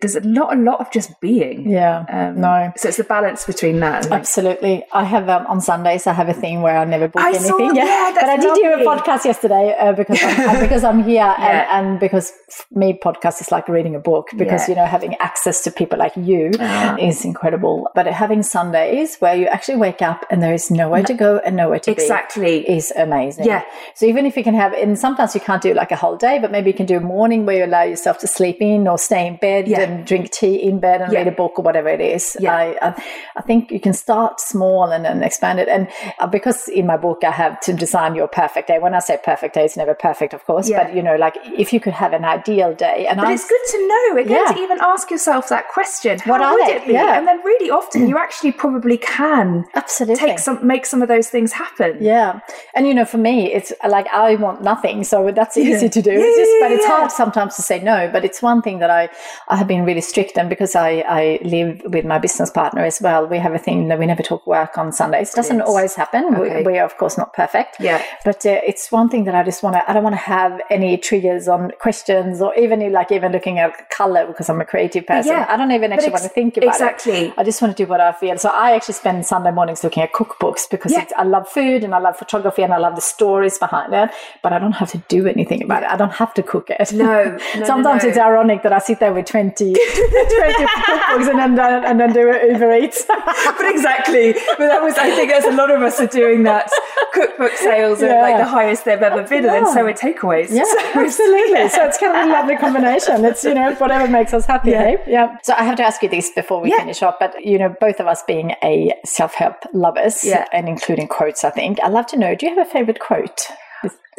there's a lot a lot of just being yeah. um, No. so it's the balance between that think. Absolutely. I have um, on Sundays. I have a thing where I never book I anything. saw- yeah, but I did do a podcast yesterday uh, because I'm, because I'm here Yeah. and, and because me podcast is like reading a book because Yeah. you know having access to people like you Ah. is incredible. But having Sundays where you actually wake up and there is nowhere to go and nowhere to exactly be is amazing. Yeah. So even if you can have, and sometimes you can't do like a whole day, but maybe you can do a morning where you allow yourself to sleep in or stay in bed Yeah. And drink tea in bed and Yeah. read a book or whatever it is. Yeah. I, I, I think you can start small and then expand it. And uh, because in my book I have to design your perfect day. When I say perfect day, it's never perfect, of course, Yeah. but you know, like if you could have an ideal day, and But I, it's good to know again Yeah. to even ask yourself that question. How What are would they? it be? Yeah. And then really often you actually probably can absolutely take some make some of those things happen. Yeah. And you know, for me, it's like I want nothing. So that's Yeah. easy to do. Yeah, It's just, yeah, but it's hard sometimes to say no. But it's one thing that I, I have been really strict, and because I, I live with my business partner as well, we have a thing that we never talk work on Sundays. It doesn't Yes. always happen. Okay. We, we are, of course, not perfect. Yeah. But uh, it's one thing that I just want to, I don't want to have any triggers on questions or even like even looking at color because I'm a creative person. Yeah. I don't even actually ex- want to think about it. exactly. I just want to do what I feel. So I actually spend Sunday mornings looking at cookbooks because Yeah. it's, I love food and I love photography and I love the stories behind it, but I don't have to do anything about it. I don't have to cook it. No, no, no, Sometimes no. it's ironic that I sit there with 20, 20 cookbooks and then, and then do Uber Eats. but exactly. But that was, I think, as a lot of us are doing that. Cookbook sales are like the highest they've ever been, and then so are takeaways. Yeah, So absolutely. So it's kind of a lovely combination. It's, you know, whatever makes us happy. Yeah. hey? Yeah. So I have to ask you this before we Yeah. finish up, but, you know, both of us being a self help lovers Yeah. and including quotes, I think, I'd love to know do you have a favorite quote?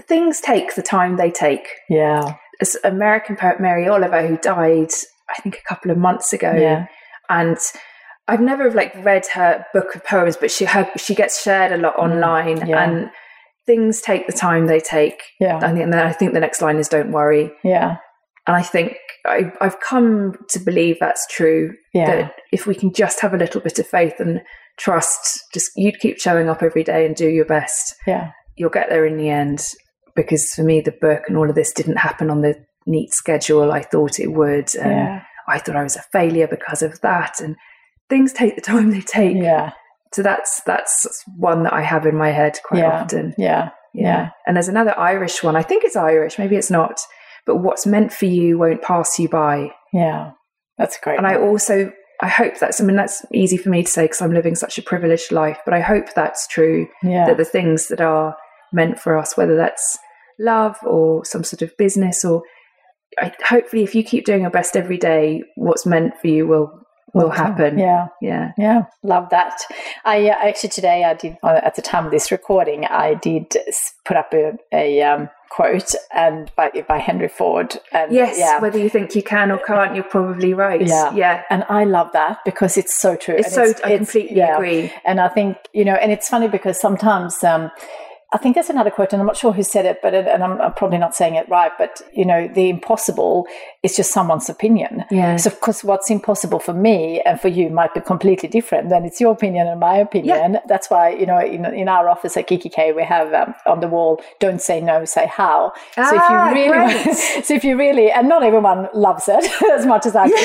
Things take the time they take. Yeah. This American poet Mary Oliver, who died, I think, a couple of months ago, Yeah. and I've never like read her book of poems, but she her, she gets shared a lot online, Mm, yeah. and things take the time they take. Yeah. And then I think the next line is "Don't worry," Yeah. and I think I, I've come to believe that's true. Yeah. That if we can just have a little bit of faith and trust, just you'd keep showing up every day and do your best, Yeah. you'll get there in the end. Because for me, the book and all of this didn't happen on the neat schedule I thought it would. And Yeah. I thought I was a failure because of that. And things take the time they take. Yeah. So that's that's one that I have in my head quite Yeah. often. Yeah. Yeah. And there's another Irish one. I think it's Irish, maybe it's not. But what's meant for you won't pass you by. Yeah. That's great. And I also I hope that's I mean that's easy for me to say because I'm living such a privileged life, but I hope that's true yeah. that the things that are meant for us, whether that's love or some sort of business or I, hopefully if you keep doing your best every day, what's meant for you will will happen. Yeah. Yeah. Yeah, love that. I uh, actually today I did uh, at the time of this recording I did put up a, a um, quote and by by Henry Ford and Yes, yeah. whether you think you can or can't, you're probably right. Yeah. Yeah. and I love that because it's so true. It's And so I completely yeah. agree. And I think, you know, and it's funny because sometimes um, I think there's another quote, and I'm not sure who said it, but it, and I'm, I'm probably not saying it right, but you know, the impossible is just someone's opinion. Yeah. So, of course, what's impossible for me and for you might be completely different. Then it's your opinion and my opinion. That's why, you know, in, in our office at kikki.K, we have um, on the wall, don't say no, say how. so if Ah, you really, great. so if you really, and not everyone loves it as much as I do.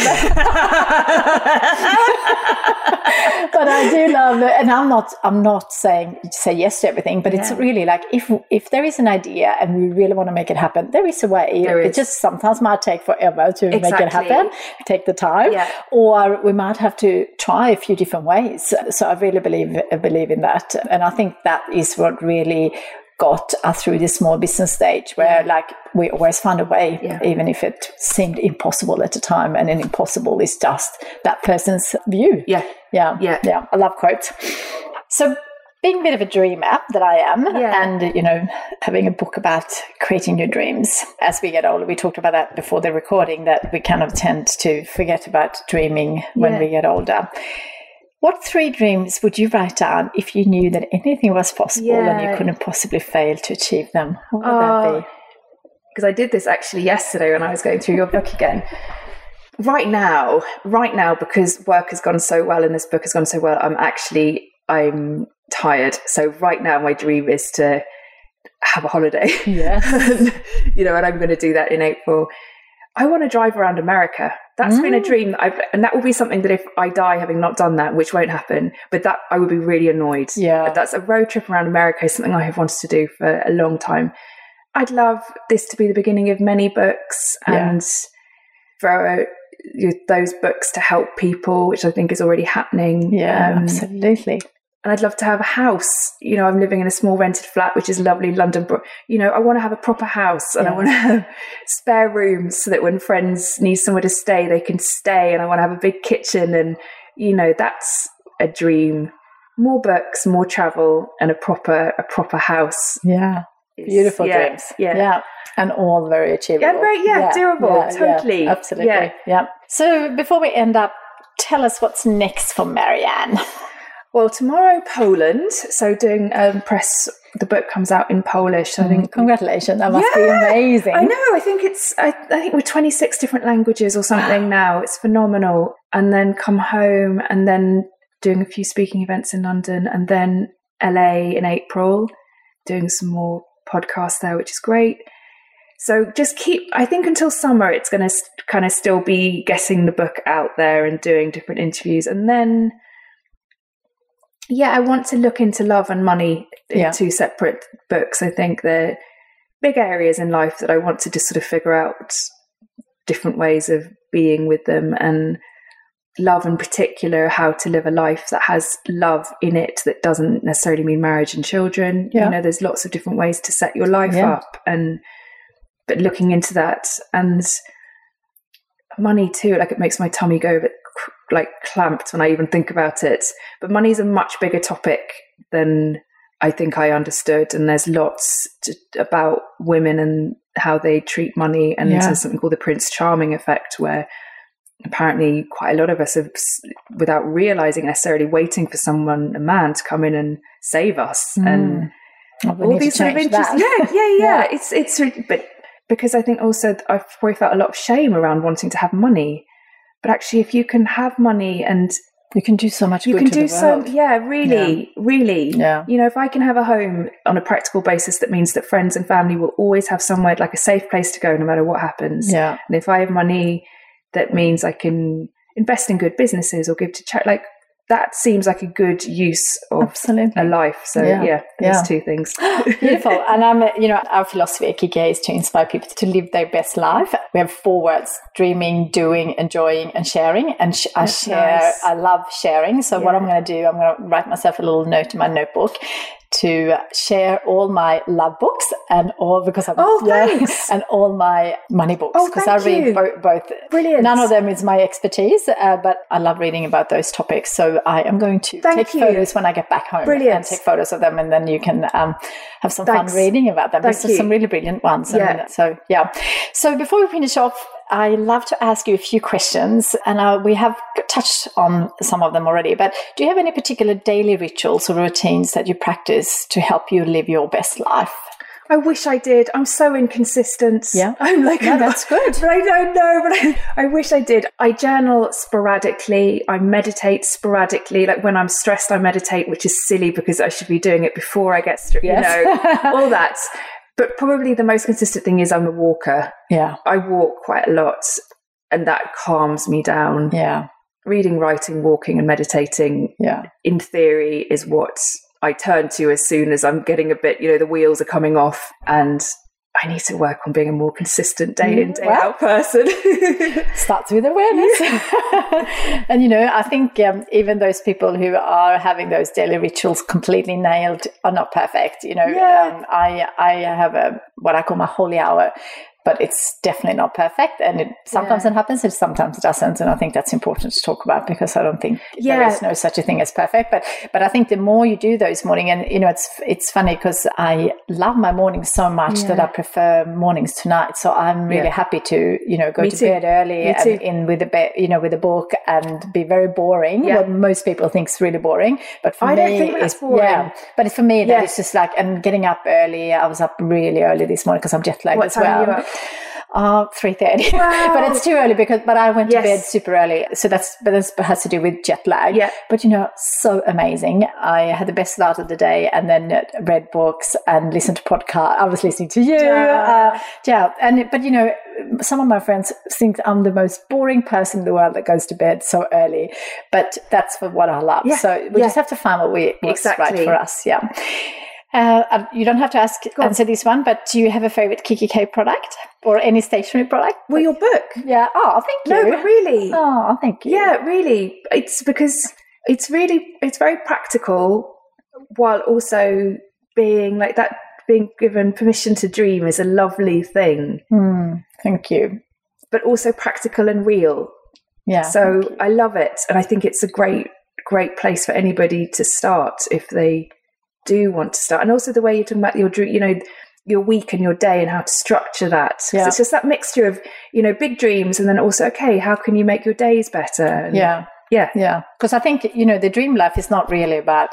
but I do love it, and I'm not. I'm not saying say yes to everything, but it's Yeah. Really like if if there is an idea and we really want to make it happen, there is a way. There It is. just sometimes might take forever to make it happen. Take the time, Yeah. or we might have to try a few different ways. So I really believe believe in that, and I think that is what really got us through this small business stage where like we always find a way Yeah. even if it seemed impossible at the time and an impossible is just that person's view yeah. yeah, Yeah. yeah. I love quotes. So, being a bit of a dreamer that I am, Yeah. and you know, having a book about creating your dreams. As we get older, we talked about that before the recording that we kind of tend to forget about dreaming when Yeah. we get older. What three dreams would you write down if you knew that anything was possible and you couldn't possibly fail to achieve them? What would Oh, that be? Oh, because I did this actually yesterday when I was going through your book again. Right now, right now, because work has gone so well and this book has gone so well, I'm actually I'm tired. So right now, my dream is to have a holiday. Yeah. you know, and I'm going to do that in April. I want to drive around America. That's been a Mm. dream, that I've, and that will be something that if I die having not done that, which won't happen, but that I would be really annoyed. Yeah. But that's a road trip around America, is something I have wanted to do for a long time. I'd love this to be the beginning of many books Yeah. and for uh, those books to help people, which I think is already happening. Yeah, Um, absolutely. And I'd love to have a house. You know, I'm living in a small rented flat, which is lovely, London. But you know, I want to have a proper house, and I want to have spare rooms so that when friends need somewhere to stay, they can stay. And I want to have a big kitchen, and you know, that's a dream. More books, more travel, and a proper a proper house. Yeah. is- Beautiful yeah, dreams. Yeah. Yeah. And all very achievable. Yeah, very- yeah, doable, totally. absolutely. Yeah. Yeah. So before we end up, tell us what's next for Marianne. Well, tomorrow Poland. So doing um, press the book comes out in Polish. I Mm, think congratulations. That must be Yeah, amazing. I know. I think it's. I, I think we're 26 different languages or something now. It's phenomenal. And then come home and then doing a few speaking events in London and then LA in April, doing some more podcasts there, which is great. So just keep. I think until summer, it's going to kind of still be getting the book out there and doing different interviews, and then. Yeah, I want to look into love and money in Yeah. two separate books. I think they're big areas in life that I want to just sort of figure out different ways of being with them and love in particular, how to live a life that has love in it that doesn't necessarily mean marriage and children. Yeah. You know, there's lots of different ways to set your life Yeah. up and but looking into that and money too, like it makes my tummy go a bit like clamped when I even think about it. But money's a much bigger topic than I think I understood, and there's lots to, about women and how they treat money, and Yeah. there's something called the Prince Charming effect, where apparently quite a lot of us have, without realizing necessarily, waiting for someone, a man, to come in and save us, and Oh, we all these sort of interesting. Yeah, yeah, yeah. Yeah. It's it's but because I think also I've probably felt a lot of shame around wanting to have money, but actually, if you can have money and You can do so much you good can do so, yeah, really, really. Yeah. You know, if I can have a home on a practical basis, that means that friends and family will always have somewhere like a safe place to go, no matter what happens. Yeah. And if I have money, that means I can invest in good businesses or give to charity. Like that seems like a good use of Absolutely. a life. So Yeah. yeah, those Yeah. two things. Beautiful. And I'm, you know, our philosophy at kikki.K is to inspire people to live their best life. We have four words dreaming, doing, enjoying, and sharing. And sh- I share, nice. I love sharing. So, what I'm going to do, I'm going to write myself a little note in my notebook to share all my love books and all because I'm Oh, thanks. and all my money books Oh, because I read you. bo- both. Brilliant. None of them is my expertise, uh, but I love reading about those topics. So I am going to Thank take you. photos when I get back home Brilliant. and take photos of them, and then you can um, have some Thanks. fun reading about them. Thank There's some really brilliant ones. Yeah. And so yeah. So before we finish off, I love to ask you a few questions, and uh, we have touched on some of them already. But do you have any particular daily rituals or routines that you practice to help you live your best life? I wish I did. I'm so inconsistent. Yeah. I'm like, No, that's good. But I don't know. But I, I wish I did. I journal sporadically. I meditate sporadically. Like when I'm stressed, I meditate, which is silly because I should be doing it before I get stressed. Yes. You know, all that. But probably the most consistent thing is I'm a walker. Yeah, I walk quite a lot, and that calms me down. yeah, Reading, writing, walking, and meditating yeah. in theory is what I turn to as soon as I'm getting a bit, you know, the wheels are coming off and I need to work on being a more consistent day in, Mm, day well. out person. starts with awareness. and you know, I think um, even those people who are having those daily rituals completely nailed are not perfect. You know, Yeah. um, I I have a what I call my holy hour. But it's definitely not perfect, and it, sometimes Yeah. it happens, and sometimes it doesn't. And I think that's important to talk about because I don't think there Yeah. is no such a thing as perfect. But but I think the more you do those morning, and you know, it's it's funny because I love my mornings so much that I prefer mornings to night. So I'm really Yeah. happy to you know go Me to too. bed early Me and too. in with a bit, you know, with a book and be very boring. Yeah. What most people think is really boring, but for I me, don't think that's boring. yeah. But for me, that Yeah. is just like and getting up early. I was up really early this morning because I'm jet lagged as well. Uh, three thirty. Wow. but it's too early because. But I went Yes. to bed super early, so that's but this has to do with jet lag. Yeah. But you know, so amazing. I had the best start of the day, and then read books and listened to podcast I was listening to you. Yeah. Uh, yeah, and but you know, some of my friends think I'm the most boring person in the world that goes to bed so early. But that's for what I love. Yeah. So we Yeah. just have to find what we what's right Exactly. for us. Yeah. Uh, uh, you don't have to ask on. answer this one, but do you have a favorite kikki.K product or any stationery product? Well, your book. Yeah. Oh, thank you. No, but really. Oh, thank you. Yeah, really. It's because it's really it's very practical while also being like that being given permission to dream is a lovely thing, Hmm, thank you. but also practical and real. Yeah. so I love it, and I think it's a great, great place for anybody to start if they do want to start. And also the way you're talking about your, you know, your week and your day and how to structure that. Yeah. It's just that mixture of you know big dreams and then also okay, how can you make your days better? And yeah. yeah, Yeah. Because I think, you know, the dream life is not really about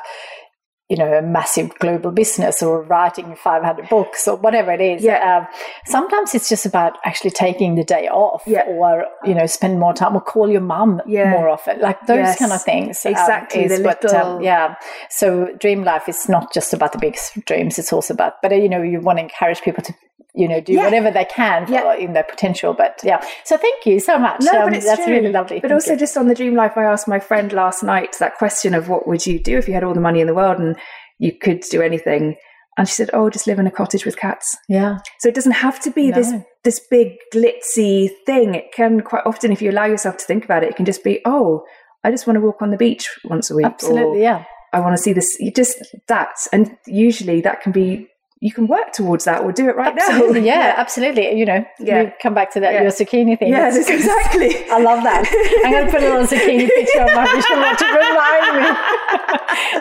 you know a massive global business or writing 500 books or whatever it is Yeah. um, sometimes it's just about actually taking the day off Yeah. or you know spend more time or call your mum Yeah. more often like those Yes. kind of things um, Exactly, is the what, little- um, yeah so dream life is not just about the big dreams it's also about but uh, you know you want to encourage people to you know do Yeah. whatever they can for, Yeah. in their potential but yeah so thank you so much No, Um, but it's that's true. really lovely But Thank also, you. just on the dream life, I asked my friend last night that question of what would you do if you had all the money in the world and you could do anything. And she said, "Oh, just live in a cottage with cats." yeah So it doesn't have to be this No. this big glitzy thing. It can quite often, if you allow yourself to think about it, it can just be, "Oh, I just want to walk on the beach once a week." or, absolutely yeah I want to see this. You just that, and usually that can be. You can work towards that or do it right absolutely now. yeah, absolutely you know Yeah. we come back to that Yeah. your zucchini thing Yeah, that's exactly. I love that. I'm going to put a little zucchini picture on my board to remind me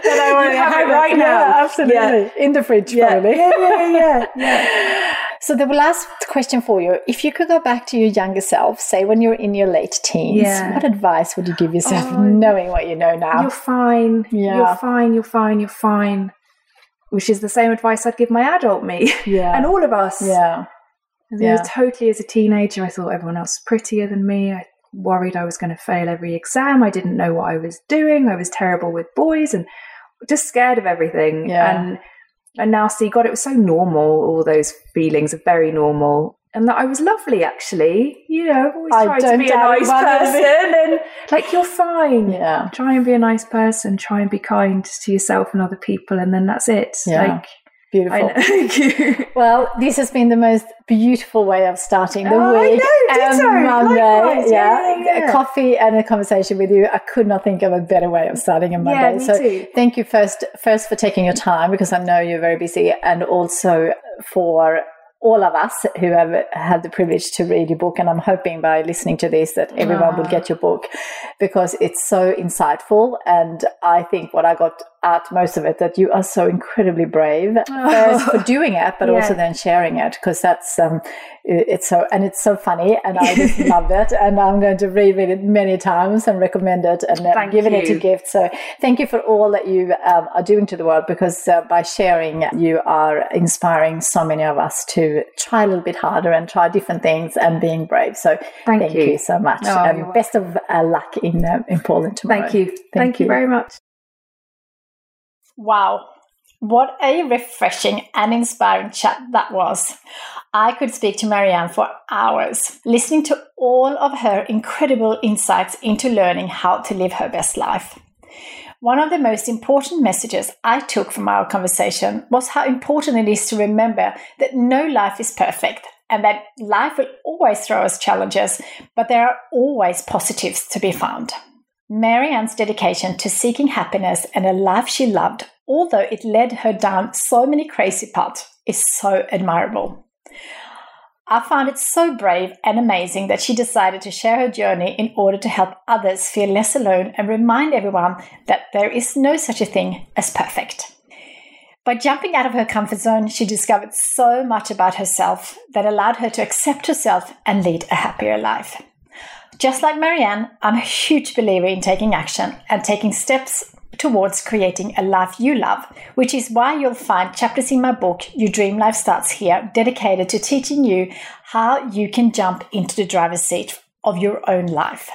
that I already have it it. right now. Yeah, absolutely. In the fridge, probably. yeah, yeah, yeah, yeah. So the last question for you: If you could go back to your younger self, say when you're in your late teens, Yeah. what advice would you give yourself, Oh, knowing what you know now? You're fine. Yeah. You're fine. You're fine. You're fine. Which is the same advice I'd give my adult me yeah, and all of us. yeah, Yeah. totally as a teenager, I thought everyone else was prettier than me. I worried I was going to fail every exam. I didn't know what I was doing. I was terrible with boys and just scared of everything. Yeah. And and now see, God, it was so normal. All those feelings are very normal. And that I was lovely, actually. You know, I've always I tried to be a nice person. And like, you're fine. yeah. Try and be a nice person. Try and be kind to yourself and other people. And then that's it. Yeah. Like, Beautiful. Thank you. Well, this has been the most beautiful way of starting the Oh, I week. know, ditto. Um, and Monday, Likewise. Yeah, yeah, A coffee and a conversation with you. I could not think of a better way of starting a Monday. Yeah, me so too. thank you first first for taking your time because I know you're very busy and also for all of us who have had the privilege to read your book and I'm hoping by listening to this that everyone will Ah. get your book because it's so insightful and I think what I got out most of it that you are so incredibly brave first for doing it but Yeah. also then sharing it because that's um it's so and it's so funny and I just loved it and I'm going to reread it many times and recommend it and uh, Thank giving it to you. gift so thank you for all that you um, are doing to the world because uh, by sharing you are inspiring so many of us to try a little bit harder and try different things and being brave so Thank thank, you. you. so much Oh, and you're best of uh, luck in uh, in Poland tomorrow Thank you. Thank, you very much. Wow. What a refreshing and inspiring chat that was. I could speak to Marianne for hours, listening to all of her incredible insights into learning how to live her best life. One of the most important messages I took from our conversation was how important it is to remember that no life is perfect and that life will always throw us challenges, but there are always positives to be found. Marianne's dedication to seeking happiness and a life she loved, although it led her down so many crazy paths, is so admirable. I found it so brave and amazing that she decided to share her journey in order to help others feel less alone and remind everyone that there is no such a thing as perfect. By jumping out of her comfort zone, she discovered so much about herself that allowed her to accept herself and lead a happier life. Just like Marianne, I'm a huge believer in taking action and taking steps towards creating a life you love, which is why you'll find chapters in my book, Your Dream Life Starts Here, dedicated to teaching you how you can jump into the driver's seat of your own life.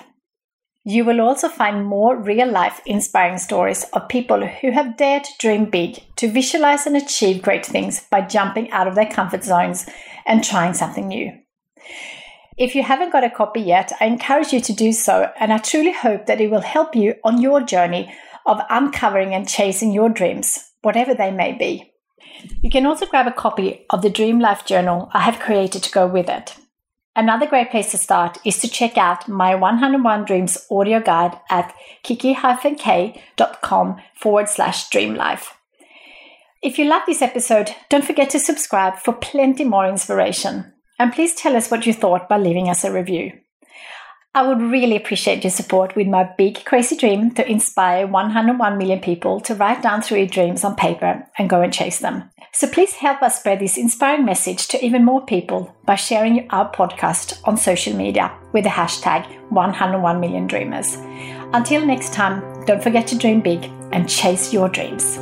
You will also find more real life inspiring stories of people who have dared to dream big, to visualize and achieve great things by jumping out of their comfort zones and trying something new. If you haven't got a copy yet, I encourage you to do so, and I truly hope that it will help you on your journey of uncovering and chasing your dreams, whatever they may be. You can also grab a copy of the Dream Life Journal I have created to go with it. Another great place to start is to check out my 101 Dreams audio guide at kikki-k.com forward slash dreamlife. If you like this episode, don't forget to subscribe for plenty more inspiration. And please tell us what you thought by leaving us a review. I would really appreciate your support with my big crazy dream to inspire 101 million people to write down three dreams on paper and go and chase them. So please help us spread this inspiring message to even more people by sharing our podcast on social media with the hashtag 101 million dreamers. Until next time, don't forget to dream big and chase your dreams.